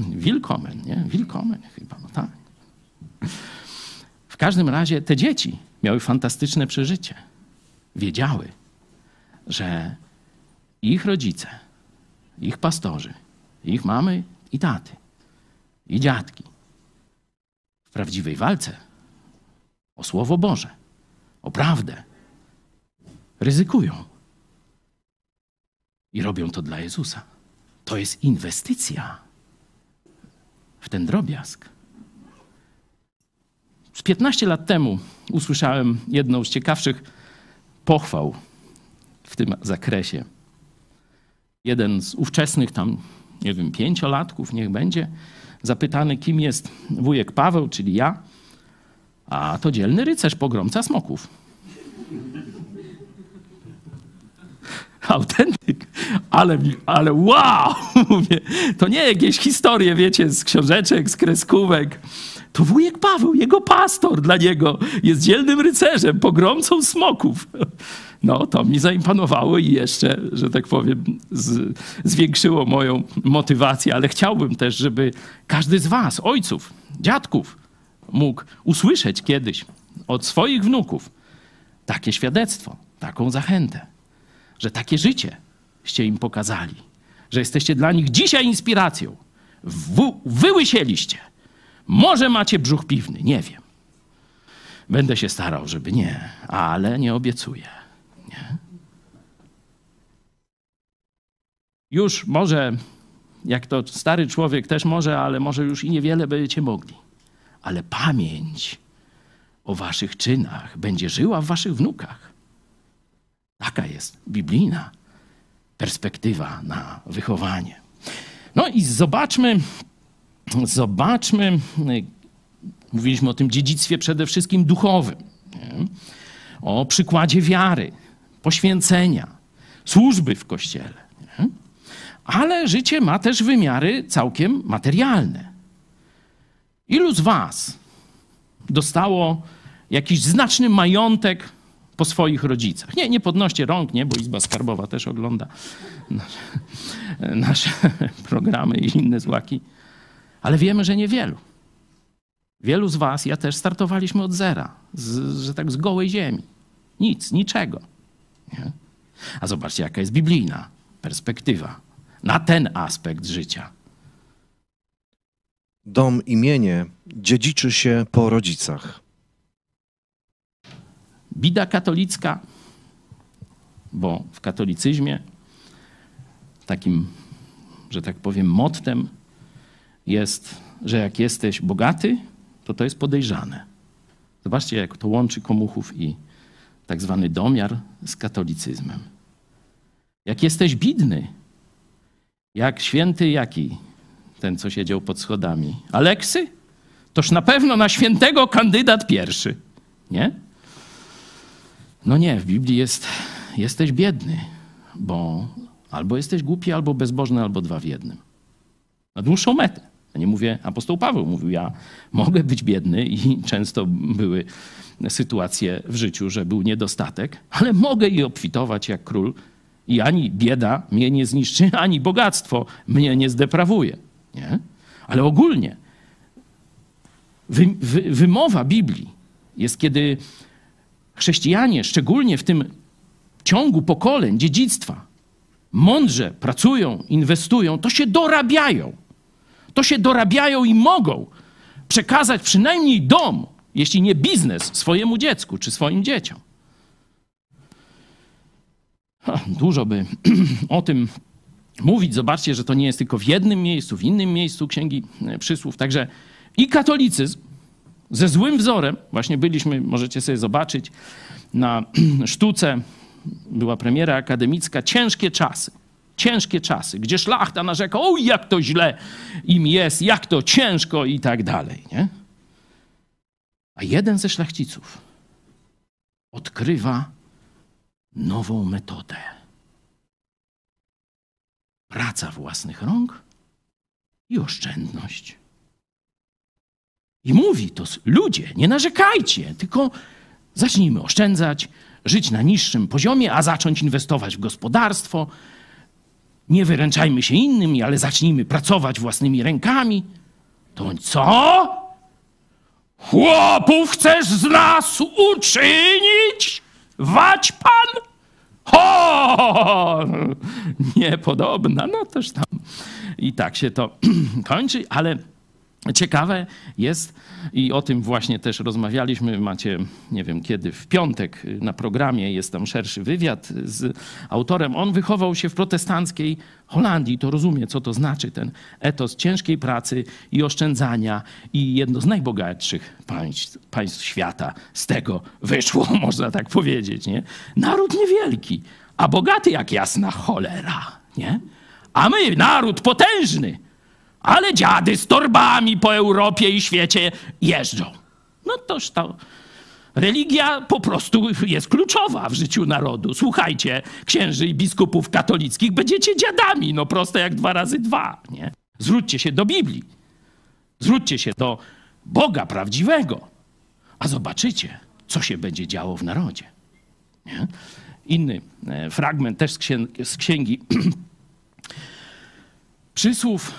willkommen, nie? Willkommen chyba, no tak. W każdym razie te dzieci miały fantastyczne przeżycie. Wiedziały, że ich rodzice, ich pastorzy, ich mamy i taty, i dziadki w prawdziwej walce o Słowo Boże, o prawdę. Ryzykują. I robią to dla Jezusa. To jest inwestycja w ten drobiazg. Z 15 lat temu usłyszałem jedną z ciekawszych pochwał w tym zakresie. Jeden z ówczesnych tam, nie wiem, pięciolatków, niech będzie, zapytany, kim jest wujek Paweł, czyli ja, a to dzielny rycerz, pogromca smoków. Autentyk. Ale, ale wow! Mówię, to nie jakieś historie, wiecie, z książeczek, z kreskówek. To wujek Paweł, jego pastor dla niego jest dzielnym rycerzem, pogromcą smoków. No, to mi zaimponowało i jeszcze, że tak powiem, z, zwiększyło moją motywację, ale chciałbym też, żeby każdy z was, ojców, dziadków, mógł usłyszeć kiedyś od swoich wnuków takie świadectwo, taką zachętę, że takie życie ście im pokazali, że jesteście dla nich dzisiaj inspiracją. W, wyłysieliście. Może macie brzuch piwny, nie wiem. Będę się starał, żeby nie, ale nie obiecuję. Nie? Już może, jak to stary człowiek też może, ale może już i niewiele będziecie mogli. Ale pamięć o waszych czynach będzie żyła w waszych wnukach. Taka jest biblijna perspektywa na wychowanie. No i zobaczmy, zobaczmy, mówiliśmy o tym dziedzictwie przede wszystkim duchowym, nie? o przykładzie wiary, poświęcenia, służby w kościele. Nie? Ale życie ma też wymiary całkiem materialne. Ilu z Was dostało jakiś znaczny majątek po swoich rodzicach? Nie, nie podnoście rąk, nie, bo Izba Skarbowa też ogląda nasze, nasze programy i inne złaki. Ale wiemy, że niewielu. Wielu z Was, ja też startowaliśmy od zera, z, że tak z gołej ziemi. Nic, niczego. Nie? A zobaczcie, jaka jest biblijna perspektywa na ten aspekt życia. Dom i mienie dziedziczy się po rodzicach. Bida katolicka, bo w katolicyzmie takim, że tak powiem, mottem jest, że jak jesteś bogaty, to to jest podejrzane. Zobaczcie, jak to łączy komuchów i tak zwany domiar z katolicyzmem. Jak jesteś bidny, jak święty jaki, ten co siedział pod schodami, Aleksy, toż na pewno na świętego kandydat pierwszy, nie? No nie, w Biblii jest, jesteś biedny, bo albo jesteś głupi, albo bezbożny, albo dwa w jednym. Na dłuższą metę. Ja nie mówię, apostoł Paweł mówił, ja mogę być biedny i często były sytuacje w życiu, że był niedostatek, ale mogę i obfitować jak król i ani bieda mnie nie zniszczy, ani bogactwo mnie nie zdeprawuje. Nie? Ale ogólnie wy, wy, wymowa Biblii jest, kiedy chrześcijanie, szczególnie w tym ciągu pokoleń, dziedzictwa, mądrze pracują, inwestują, to się dorabiają. To się dorabiają i mogą przekazać przynajmniej dom, jeśli nie biznes, swojemu dziecku czy swoim dzieciom. Dużo by o tym mówić. Zobaczcie, że to nie jest tylko w jednym miejscu, w innym miejscu Księgi e, Przysłów. Także i katolicyzm ze złym wzorem, właśnie byliśmy, możecie sobie zobaczyć, na sztuce, była premiera akademicka, ciężkie czasy. Ciężkie czasy, gdzie szlachta narzeka, o jak to źle im jest, jak to ciężko i tak dalej. Nie? A jeden ze szlachciców odkrywa nową metodę. Praca własnych rąk i oszczędność. I mówi to, ludzie, nie narzekajcie, tylko zacznijmy oszczędzać, żyć na niższym poziomie, a zacząć inwestować w gospodarstwo. Nie wyręczajmy się innym, ale zacznijmy pracować własnymi rękami. To co? Chłopów chcesz z nas uczynić? Wać pan? Ho! Niepodobna, no też tam. I tak się to kończy, ale Ciekawe jest, i o tym właśnie też rozmawialiśmy, macie, nie wiem kiedy, w piątek na programie jest tam szerszy wywiad z autorem. On wychował się w protestanckiej Holandii, to rozumie, co to znaczy ten etos ciężkiej pracy i oszczędzania i jedno z najbogatszych państw, państw świata z tego wyszło, można tak powiedzieć, nie? Naród niewielki, a bogaty jak jasna cholera, nie? A my, naród potężny, ale dziady z torbami po Europie i świecie jeżdżą. No toż to religia po prostu jest kluczowa w życiu narodu. Słuchajcie, księży i biskupów katolickich, będziecie dziadami, no proste jak dwa razy dwa, nie? Zwróćcie się do Biblii. Zwróćcie się do Boga prawdziwego, a zobaczycie, co się będzie działo w narodzie. Nie? Inny e, fragment też z księgi, z księgi przysłów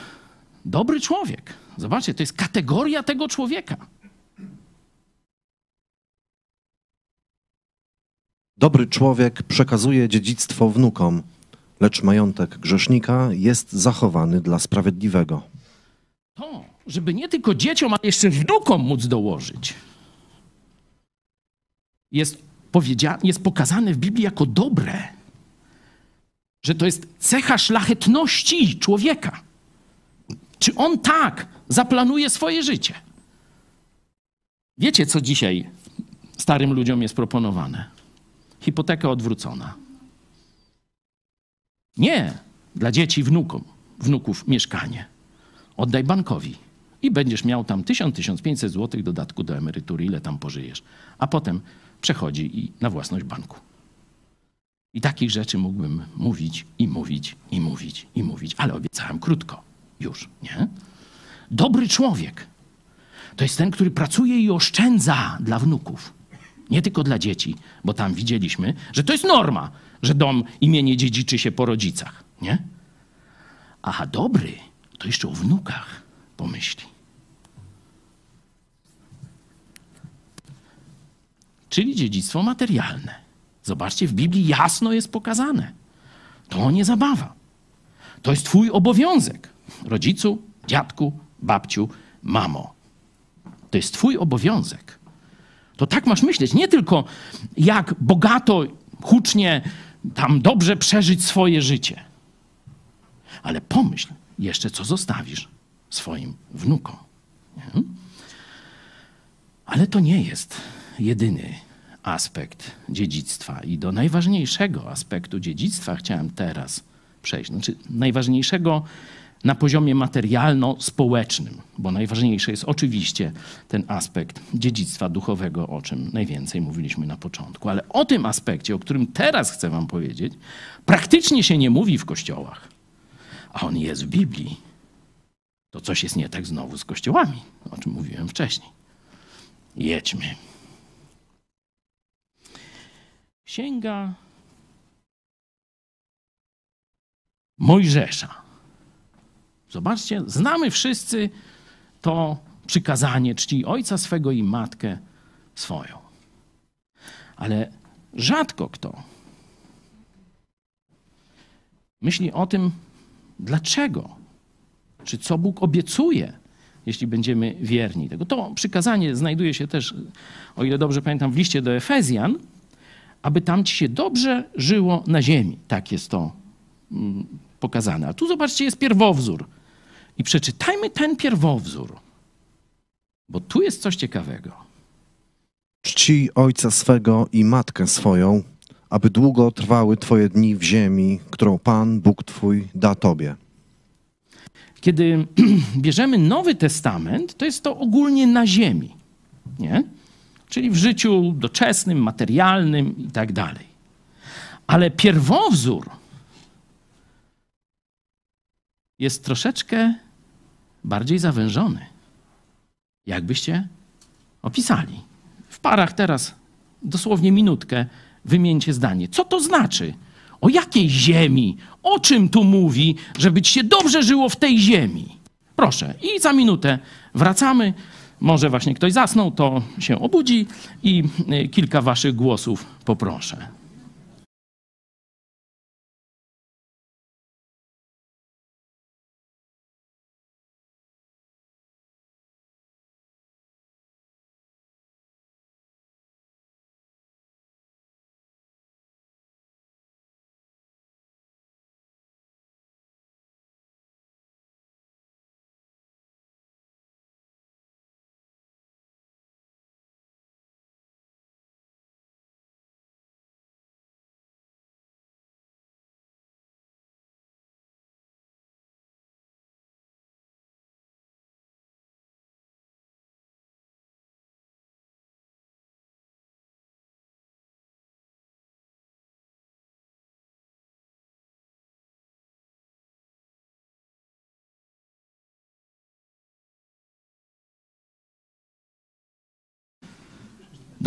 Dobry człowiek. Zobaczcie, to jest kategoria tego człowieka. Dobry człowiek przekazuje dziedzictwo wnukom, lecz majątek grzesznika jest zachowany dla sprawiedliwego. To, żeby nie tylko dzieciom, ale jeszcze wnukom móc dołożyć, jest, powiedzia- jest pokazane w Biblii jako dobre. Że to jest cecha szlachetności człowieka. Czy on tak zaplanuje swoje życie? Wiecie, co dzisiaj starym ludziom jest proponowane? Hipoteka odwrócona. Nie dla dzieci wnukom, wnuków mieszkanie. Oddaj bankowi i będziesz miał tam 1000-1500 zł dodatku do emerytury, ile tam pożyjesz. A potem przechodzi i na własność banku. I takich rzeczy mógłbym mówić i mówić i mówić i mówić, ale obiecałem krótko już, nie? Dobry człowiek to jest ten, który pracuje i oszczędza dla wnuków. Nie tylko dla dzieci, bo tam widzieliśmy, że to jest norma, że dom imienie dziedziczy się po rodzicach, nie? Aha, dobry to jeszcze o wnukach pomyśli. Czyli dziedzictwo materialne. Zobaczcie, w Biblii jasno jest pokazane. To nie zabawa. To jest twój obowiązek rodzicu, dziadku, babciu, mamo. To jest Twój obowiązek. To tak masz myśleć, nie tylko jak bogato, hucznie, tam dobrze przeżyć swoje życie, ale pomyśl jeszcze, co zostawisz swoim wnukom. Nie? Ale to nie jest jedyny aspekt dziedzictwa. I do najważniejszego aspektu dziedzictwa chciałem teraz przejść. Znaczy, najważniejszego na poziomie materialno-społecznym, bo najważniejszy jest oczywiście ten aspekt dziedzictwa duchowego, o czym najwięcej mówiliśmy na początku. Ale o tym aspekcie, o którym teraz chcę Wam powiedzieć, praktycznie się nie mówi w kościołach, a on jest w Biblii. To coś jest nie tak znowu z kościołami, o czym mówiłem wcześniej. Jedźmy. Księga Mojżesza. Zobaczcie, znamy wszyscy to przykazanie czci ojca swego i matkę swoją. Ale rzadko kto myśli o tym, dlaczego, czy co Bóg obiecuje, jeśli będziemy wierni tego. To przykazanie znajduje się też, o ile dobrze pamiętam, w liście do Efezjan, aby tam ci się dobrze żyło na ziemi. Tak jest to mm, pokazane. A tu zobaczcie, jest pierwowzór. I przeczytajmy ten pierwowzór, bo tu jest coś ciekawego. Czci ojca swego i matkę swoją, aby długo trwały Twoje dni w ziemi, którą Pan, Bóg Twój, da Tobie. Kiedy bierzemy Nowy Testament, to jest to ogólnie na ziemi, nie? czyli w życiu doczesnym, materialnym i tak dalej. Ale pierwowzór jest troszeczkę bardziej zawężony. Jakbyście opisali? W parach teraz, dosłownie minutkę, wymieńcie zdanie. Co to znaczy? O jakiej ziemi? O czym tu mówi, żeby ci się dobrze żyło w tej ziemi? Proszę, i za minutę wracamy. Może właśnie ktoś zasnął, to się obudzi i y, kilka waszych głosów poproszę.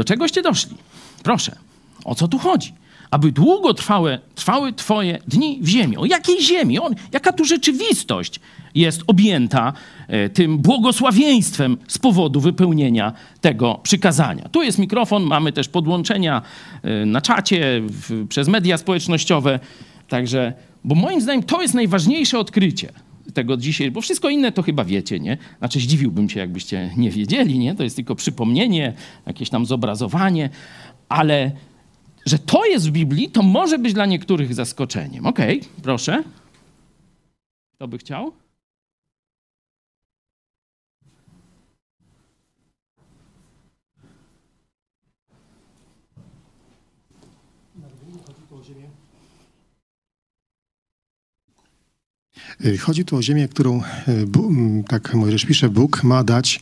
Do czegoście doszli? Proszę, o co tu chodzi? Aby długo trwałe, trwały Twoje dni w ziemi. O jakiej ziemi? On, jaka tu rzeczywistość jest objęta e, tym błogosławieństwem z powodu wypełnienia tego przykazania? Tu jest mikrofon, mamy też podłączenia e, na czacie, w, przez media społecznościowe. Także, bo moim zdaniem to jest najważniejsze odkrycie tego dzisiaj, bo wszystko inne to chyba wiecie, nie? Znaczy zdziwiłbym się, jakbyście nie wiedzieli, nie? To jest tylko przypomnienie, jakieś tam zobrazowanie, ale że to jest w Biblii, to może być dla niektórych zaskoczeniem. Okej, proszę. Kto by chciał? Chodzi tu o ziemię, którą, y, tak Mojżesz pisze, Bóg ma dać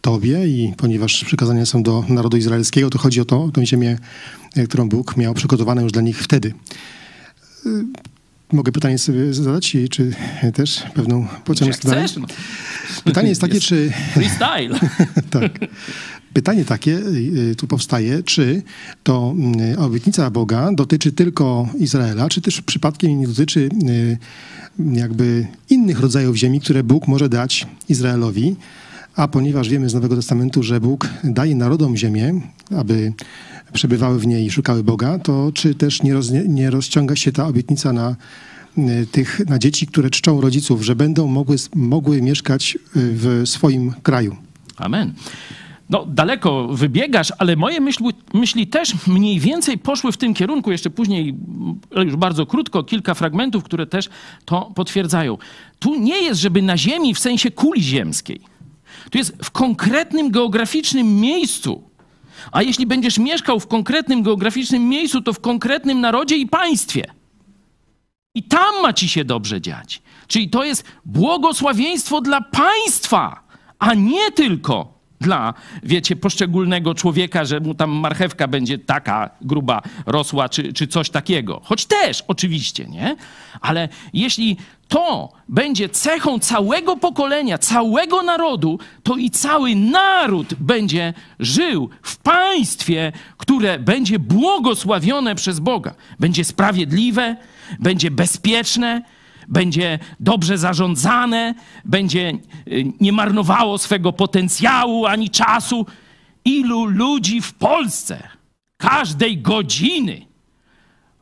Tobie i ponieważ przykazania są do narodu izraelskiego, to chodzi o to, tą ziemię, y, którą Bóg miał przygotowaną już dla nich wtedy. Y, Mogę pytanie sobie zadać, i czy też pewną pociąg Jak chcesz? No. Pytanie jest takie, czy Freestyle. tak. Pytanie takie y, tu powstaje, czy to y, obietnica Boga dotyczy tylko Izraela, czy też przypadkiem nie dotyczy y, jakby innych rodzajów ziemi, które Bóg może dać Izraelowi. A ponieważ wiemy z Nowego Testamentu, że Bóg daje narodom ziemię, aby przebywały w niej i szukały Boga, to czy też nie, roz, nie rozciąga się ta obietnica na y, tych, na dzieci, które czczą rodziców, że będą mogły, mogły mieszkać y, w swoim kraju? Amen. No, daleko wybiegasz, ale moje myśli, myśli też mniej więcej poszły w tym kierunku. Jeszcze później, ale już bardzo krótko, kilka fragmentów, które też to potwierdzają. Tu nie jest, żeby na ziemi w sensie kuli ziemskiej. Tu jest w konkretnym geograficznym miejscu. A jeśli będziesz mieszkał w konkretnym geograficznym miejscu, to w konkretnym narodzie i państwie. I tam ma ci się dobrze dziać. Czyli to jest błogosławieństwo dla państwa, a nie tylko dla, wiecie, poszczególnego człowieka, że mu tam marchewka będzie taka gruba rosła, czy, czy coś takiego. Choć też, oczywiście, nie? Ale jeśli to będzie cechą całego pokolenia, całego narodu, to i cały naród będzie żył w państwie, które będzie błogosławione przez Boga. Będzie sprawiedliwe, będzie bezpieczne, będzie dobrze zarządzane, będzie y, nie marnowało swego potencjału ani czasu. Ilu ludzi w Polsce każdej godziny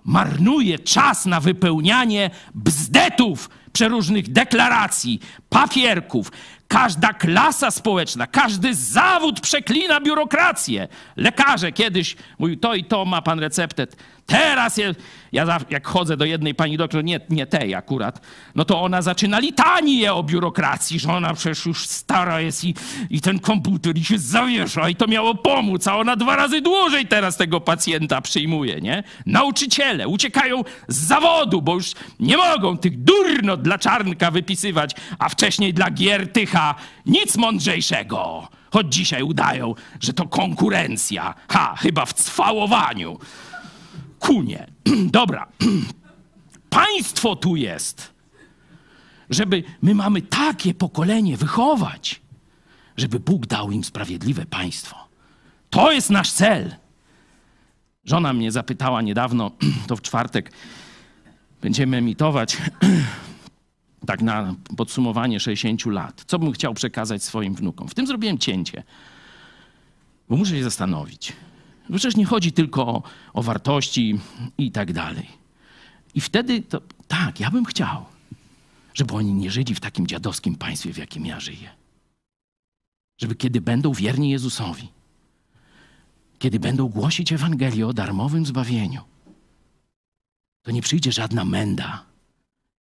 marnuje czas na wypełnianie bzdetów, przeróżnych deklaracji, papierków. Każda klasa społeczna, każdy zawód przeklina biurokrację. Lekarze kiedyś mówił, to i to ma pan receptę. Teraz je, ja jak chodzę do jednej pani doktor, nie, nie tej akurat, no to ona zaczyna litanię o biurokracji, że ona przecież już stara jest i, i ten komputer się zawiesza i to miało pomóc, a ona dwa razy dłużej teraz tego pacjenta przyjmuje, nie? Nauczyciele uciekają z zawodu, bo już nie mogą tych durnot dla czarnka wypisywać, a wcześniej dla Nic mądrzejszego. Choć dzisiaj udają, że to konkurencja. Ha, chyba w cwałowaniu. Kunie. Dobra. Państwo tu jest, żeby my mamy takie pokolenie wychować, żeby Bóg dał im sprawiedliwe państwo. To jest nasz cel. Żona mnie zapytała niedawno, to w czwartek będziemy emitować tak na podsumowanie 60 lat. Co bym chciał przekazać swoim wnukom? W tym zrobiłem cięcie, bo muszę się zastanowić. Bo przecież nie chodzi tylko o, o wartości i tak dalej. I wtedy to tak, ja bym chciał, żeby oni nie żyli w takim dziadowskim państwie, w jakim ja żyję. Żeby kiedy będą wierni Jezusowi, kiedy będą głosić Ewangelię o darmowym zbawieniu, to nie przyjdzie żadna menda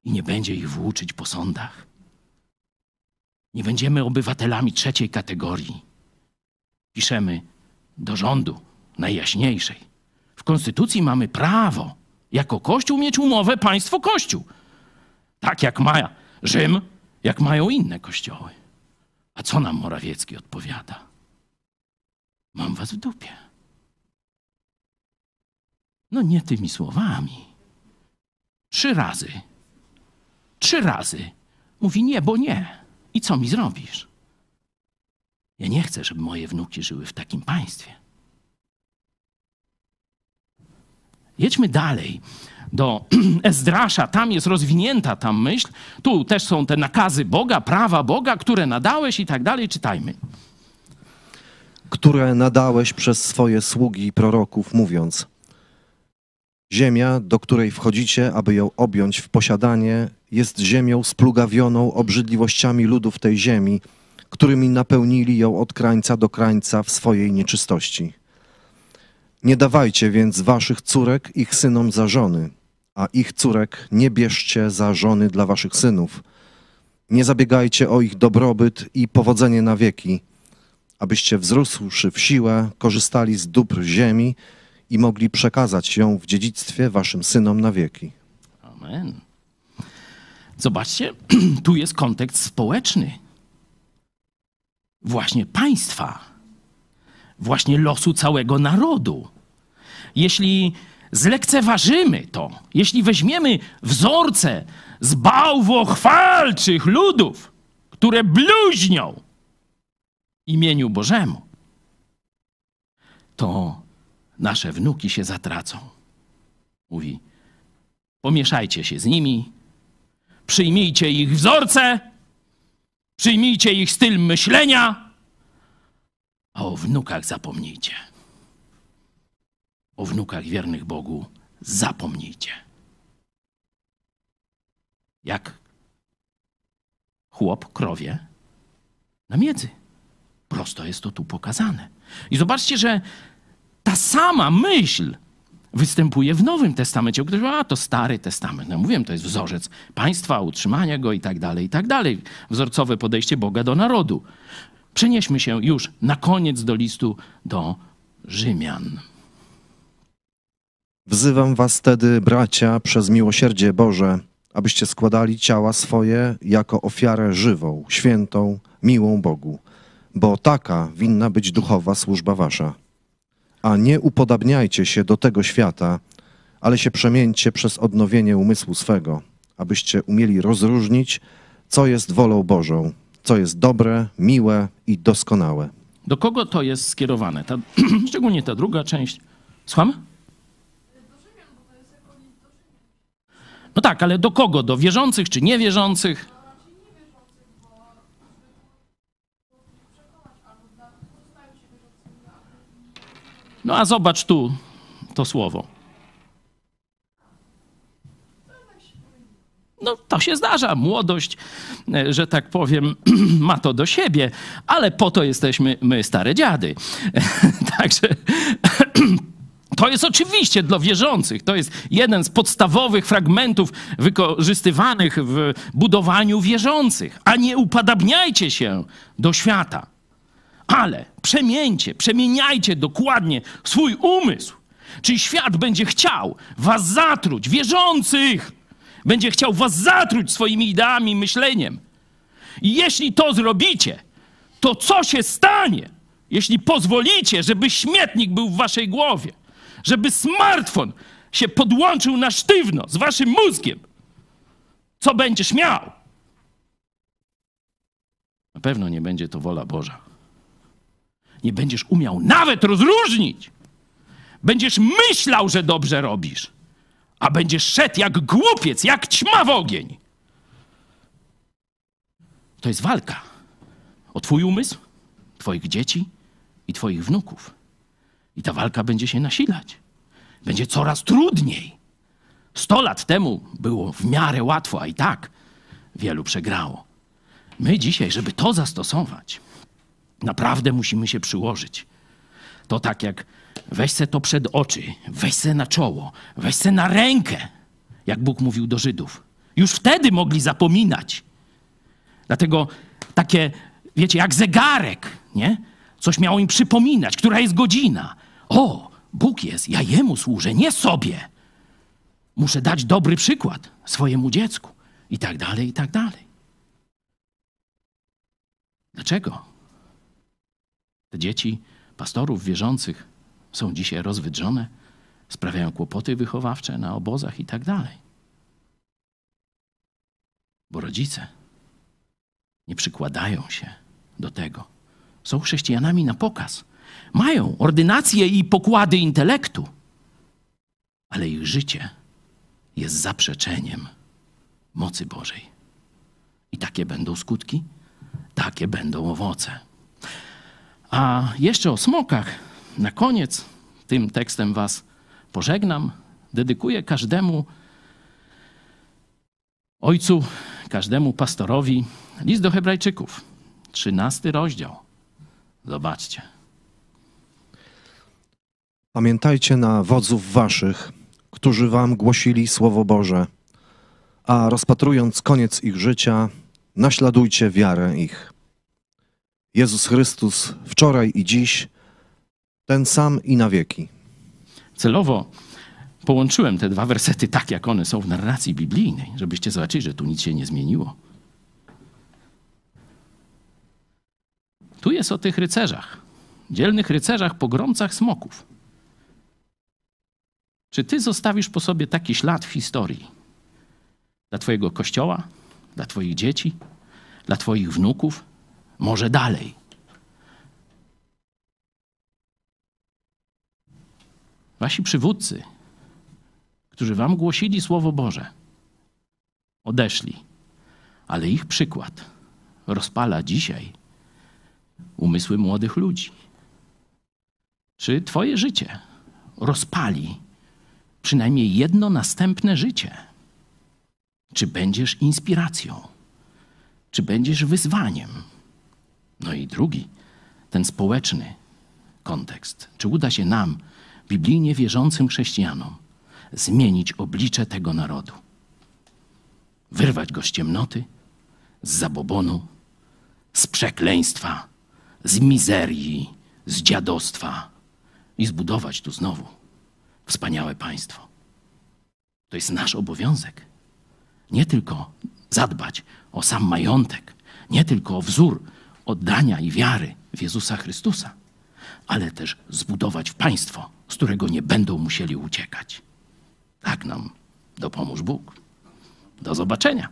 i nie będzie ich włóczyć po sądach. Nie będziemy obywatelami trzeciej kategorii. Piszemy do rządu najjaśniejszej. W Konstytucji mamy prawo jako Kościół mieć umowę państwo-Kościół. Tak jak ma Rzym, jak mają inne kościoły. A co nam Morawiecki odpowiada? Mam was w dupie. No nie tymi słowami. Trzy razy. Trzy razy. Mówi nie, bo nie. I co mi zrobisz? Ja nie chcę, żeby moje wnuki żyły w takim państwie. Jedźmy dalej do Ezdrasza, tam jest rozwinięta ta myśl. Tu też są te nakazy Boga, prawa Boga, które nadałeś i tak dalej. Czytajmy. które nadałeś przez swoje sługi i proroków, mówiąc: Ziemia, do której wchodzicie, aby ją objąć w posiadanie, jest ziemią splugawioną obrzydliwościami ludów tej ziemi, którymi napełnili ją od krańca do krańca w swojej nieczystości. Nie dawajcie więc waszych córek ich synom za żony, a ich córek nie bierzcie za żony dla waszych synów. Nie zabiegajcie o ich dobrobyt i powodzenie na wieki, abyście wzrósłszy w siłę, korzystali z dóbr ziemi i mogli przekazać ją w dziedzictwie waszym synom na wieki. Amen. Zobaczcie, tu jest kontekst społeczny. Właśnie państwa, właśnie losu całego narodu. Jeśli zlekceważymy to, jeśli weźmiemy wzorce z bałwochwalczych ludów, które bluźnią imieniu Bożemu, to nasze wnuki się zatracą. Mówi, pomieszajcie się z nimi, przyjmijcie ich wzorce, przyjmijcie ich styl myślenia, a o wnukach zapomnijcie. O wnukach wiernych Bogu zapomnijcie. Jak chłop krowie na miedzy. Prosto jest to tu pokazane. I zobaczcie, że ta sama myśl występuje w Nowym Testamencie. Ktoś mówi, a to Stary Testament. No mówiłem, to jest wzorzec państwa, utrzymania go i tak dalej, i tak dalej. Wzorcowe podejście Boga do narodu. Przenieśmy się już na koniec do listu do Rzymian. Wzywam was tedy, bracia, przez miłosierdzie Boże, abyście składali ciała swoje jako ofiarę żywą, świętą, miłą Bogu, bo taka winna być duchowa służba wasza. A nie upodabniajcie się do tego świata, ale się przemieńcie przez odnowienie umysłu swego, abyście umieli rozróżnić, co jest wolą Bożą, co jest dobre, miłe i doskonałe. Do kogo to jest skierowane? Ta, szczególnie ta druga część. Słucham? No tak, ale do kogo? Do wierzących czy niewierzących? No a zobacz tu to słowo. No, to się zdarza. Młodość, e, że tak powiem, ma to do siebie, ale po to jesteśmy my, stare dziady. Także to jest oczywiście dla wierzących. To jest jeden z podstawowych fragmentów wykorzystywanych w budowaniu wierzących. A nie upadabniajcie się do świata, ale przemieńcie, przemieniajcie dokładnie swój umysł. Czyli świat będzie chciał was zatruć, wierzących będzie chciał was zatruć swoimi ideami, myśleniem. I jeśli to zrobicie, to co się stanie, jeśli pozwolicie, żeby śmietnik był w waszej głowie, żeby smartfon się podłączył na sztywno z waszym mózgiem? Co będziesz miał? Na pewno nie będzie to wola Boża. Nie będziesz umiał nawet rozróżnić. Będziesz myślał, że dobrze robisz a będziesz szedł jak głupiec, jak ćma w ogień. To jest walka o Twój umysł, Twoich dzieci i Twoich wnuków. I ta walka będzie się nasilać. Będzie coraz trudniej. Sto lat temu było w miarę łatwo, a i tak wielu przegrało. My dzisiaj, żeby to zastosować, naprawdę musimy się przyłożyć. To tak jak Weź se to przed oczy, weź se na czoło, weź se na rękę, jak Bóg mówił do Żydów. Już wtedy mogli zapominać. Dlatego takie, wiecie, jak zegarek, nie? Coś miało im przypominać, która jest godzina. O, Bóg jest, ja Jemu służę, nie sobie. Muszę dać dobry przykład swojemu dziecku. I tak dalej, i tak dalej. Dlaczego? Te dzieci pastorów wierzących są dzisiaj rozwydrzone, sprawiają kłopoty wychowawcze na obozach i tak dalej. Bo rodzice nie przykładają się do tego. Są chrześcijanami na pokaz. Mają ordynacje i pokłady intelektu, ale ich życie jest zaprzeczeniem mocy Bożej. I takie będą skutki, takie będą owoce. A jeszcze o smokach. Na koniec tym tekstem Was pożegnam. Dedykuję każdemu ojcu, każdemu pastorowi list do Hebrajczyków, trzynasty rozdział. Zobaczcie. Pamiętajcie na wodzów waszych, którzy wam głosili Słowo Boże, a rozpatrując koniec ich życia, naśladujcie wiarę ich. Jezus Chrystus wczoraj i dziś, ten sam i na wieki. Celowo połączyłem te dwa wersety tak, jak one są w narracji biblijnej, żebyście zobaczyli, że tu nic się nie zmieniło. Tu jest o tych rycerzach, dzielnych rycerzach, pogromcach smoków. Czy ty zostawisz po sobie taki ślad w historii? Dla twojego kościoła, dla twoich dzieci, dla twoich wnuków, może dalej. Wasi przywódcy, którzy wam głosili Słowo Boże, odeszli, ale ich przykład rozpala dzisiaj umysły młodych ludzi. Czy Twoje życie rozpali przynajmniej jedno następne życie? Czy będziesz inspiracją? Czy będziesz wyzwaniem? No i drugi, ten społeczny kontekst. Czy uda się nam, biblijnie wierzącym chrześcijanom, zmienić oblicze tego narodu? Wyrwać go z ciemnoty, z zabobonu, z przekleństwa, z mizerii, z dziadostwa i zbudować tu znowu wspaniałe państwo. To jest nasz obowiązek. Nie tylko zadbać o sam majątek, nie tylko o wzór oddania i wiary w Jezusa Chrystusa, ale też zbudować państwo, z którego nie będą musieli uciekać. Tak nam dopomóż Bóg. Do zobaczenia.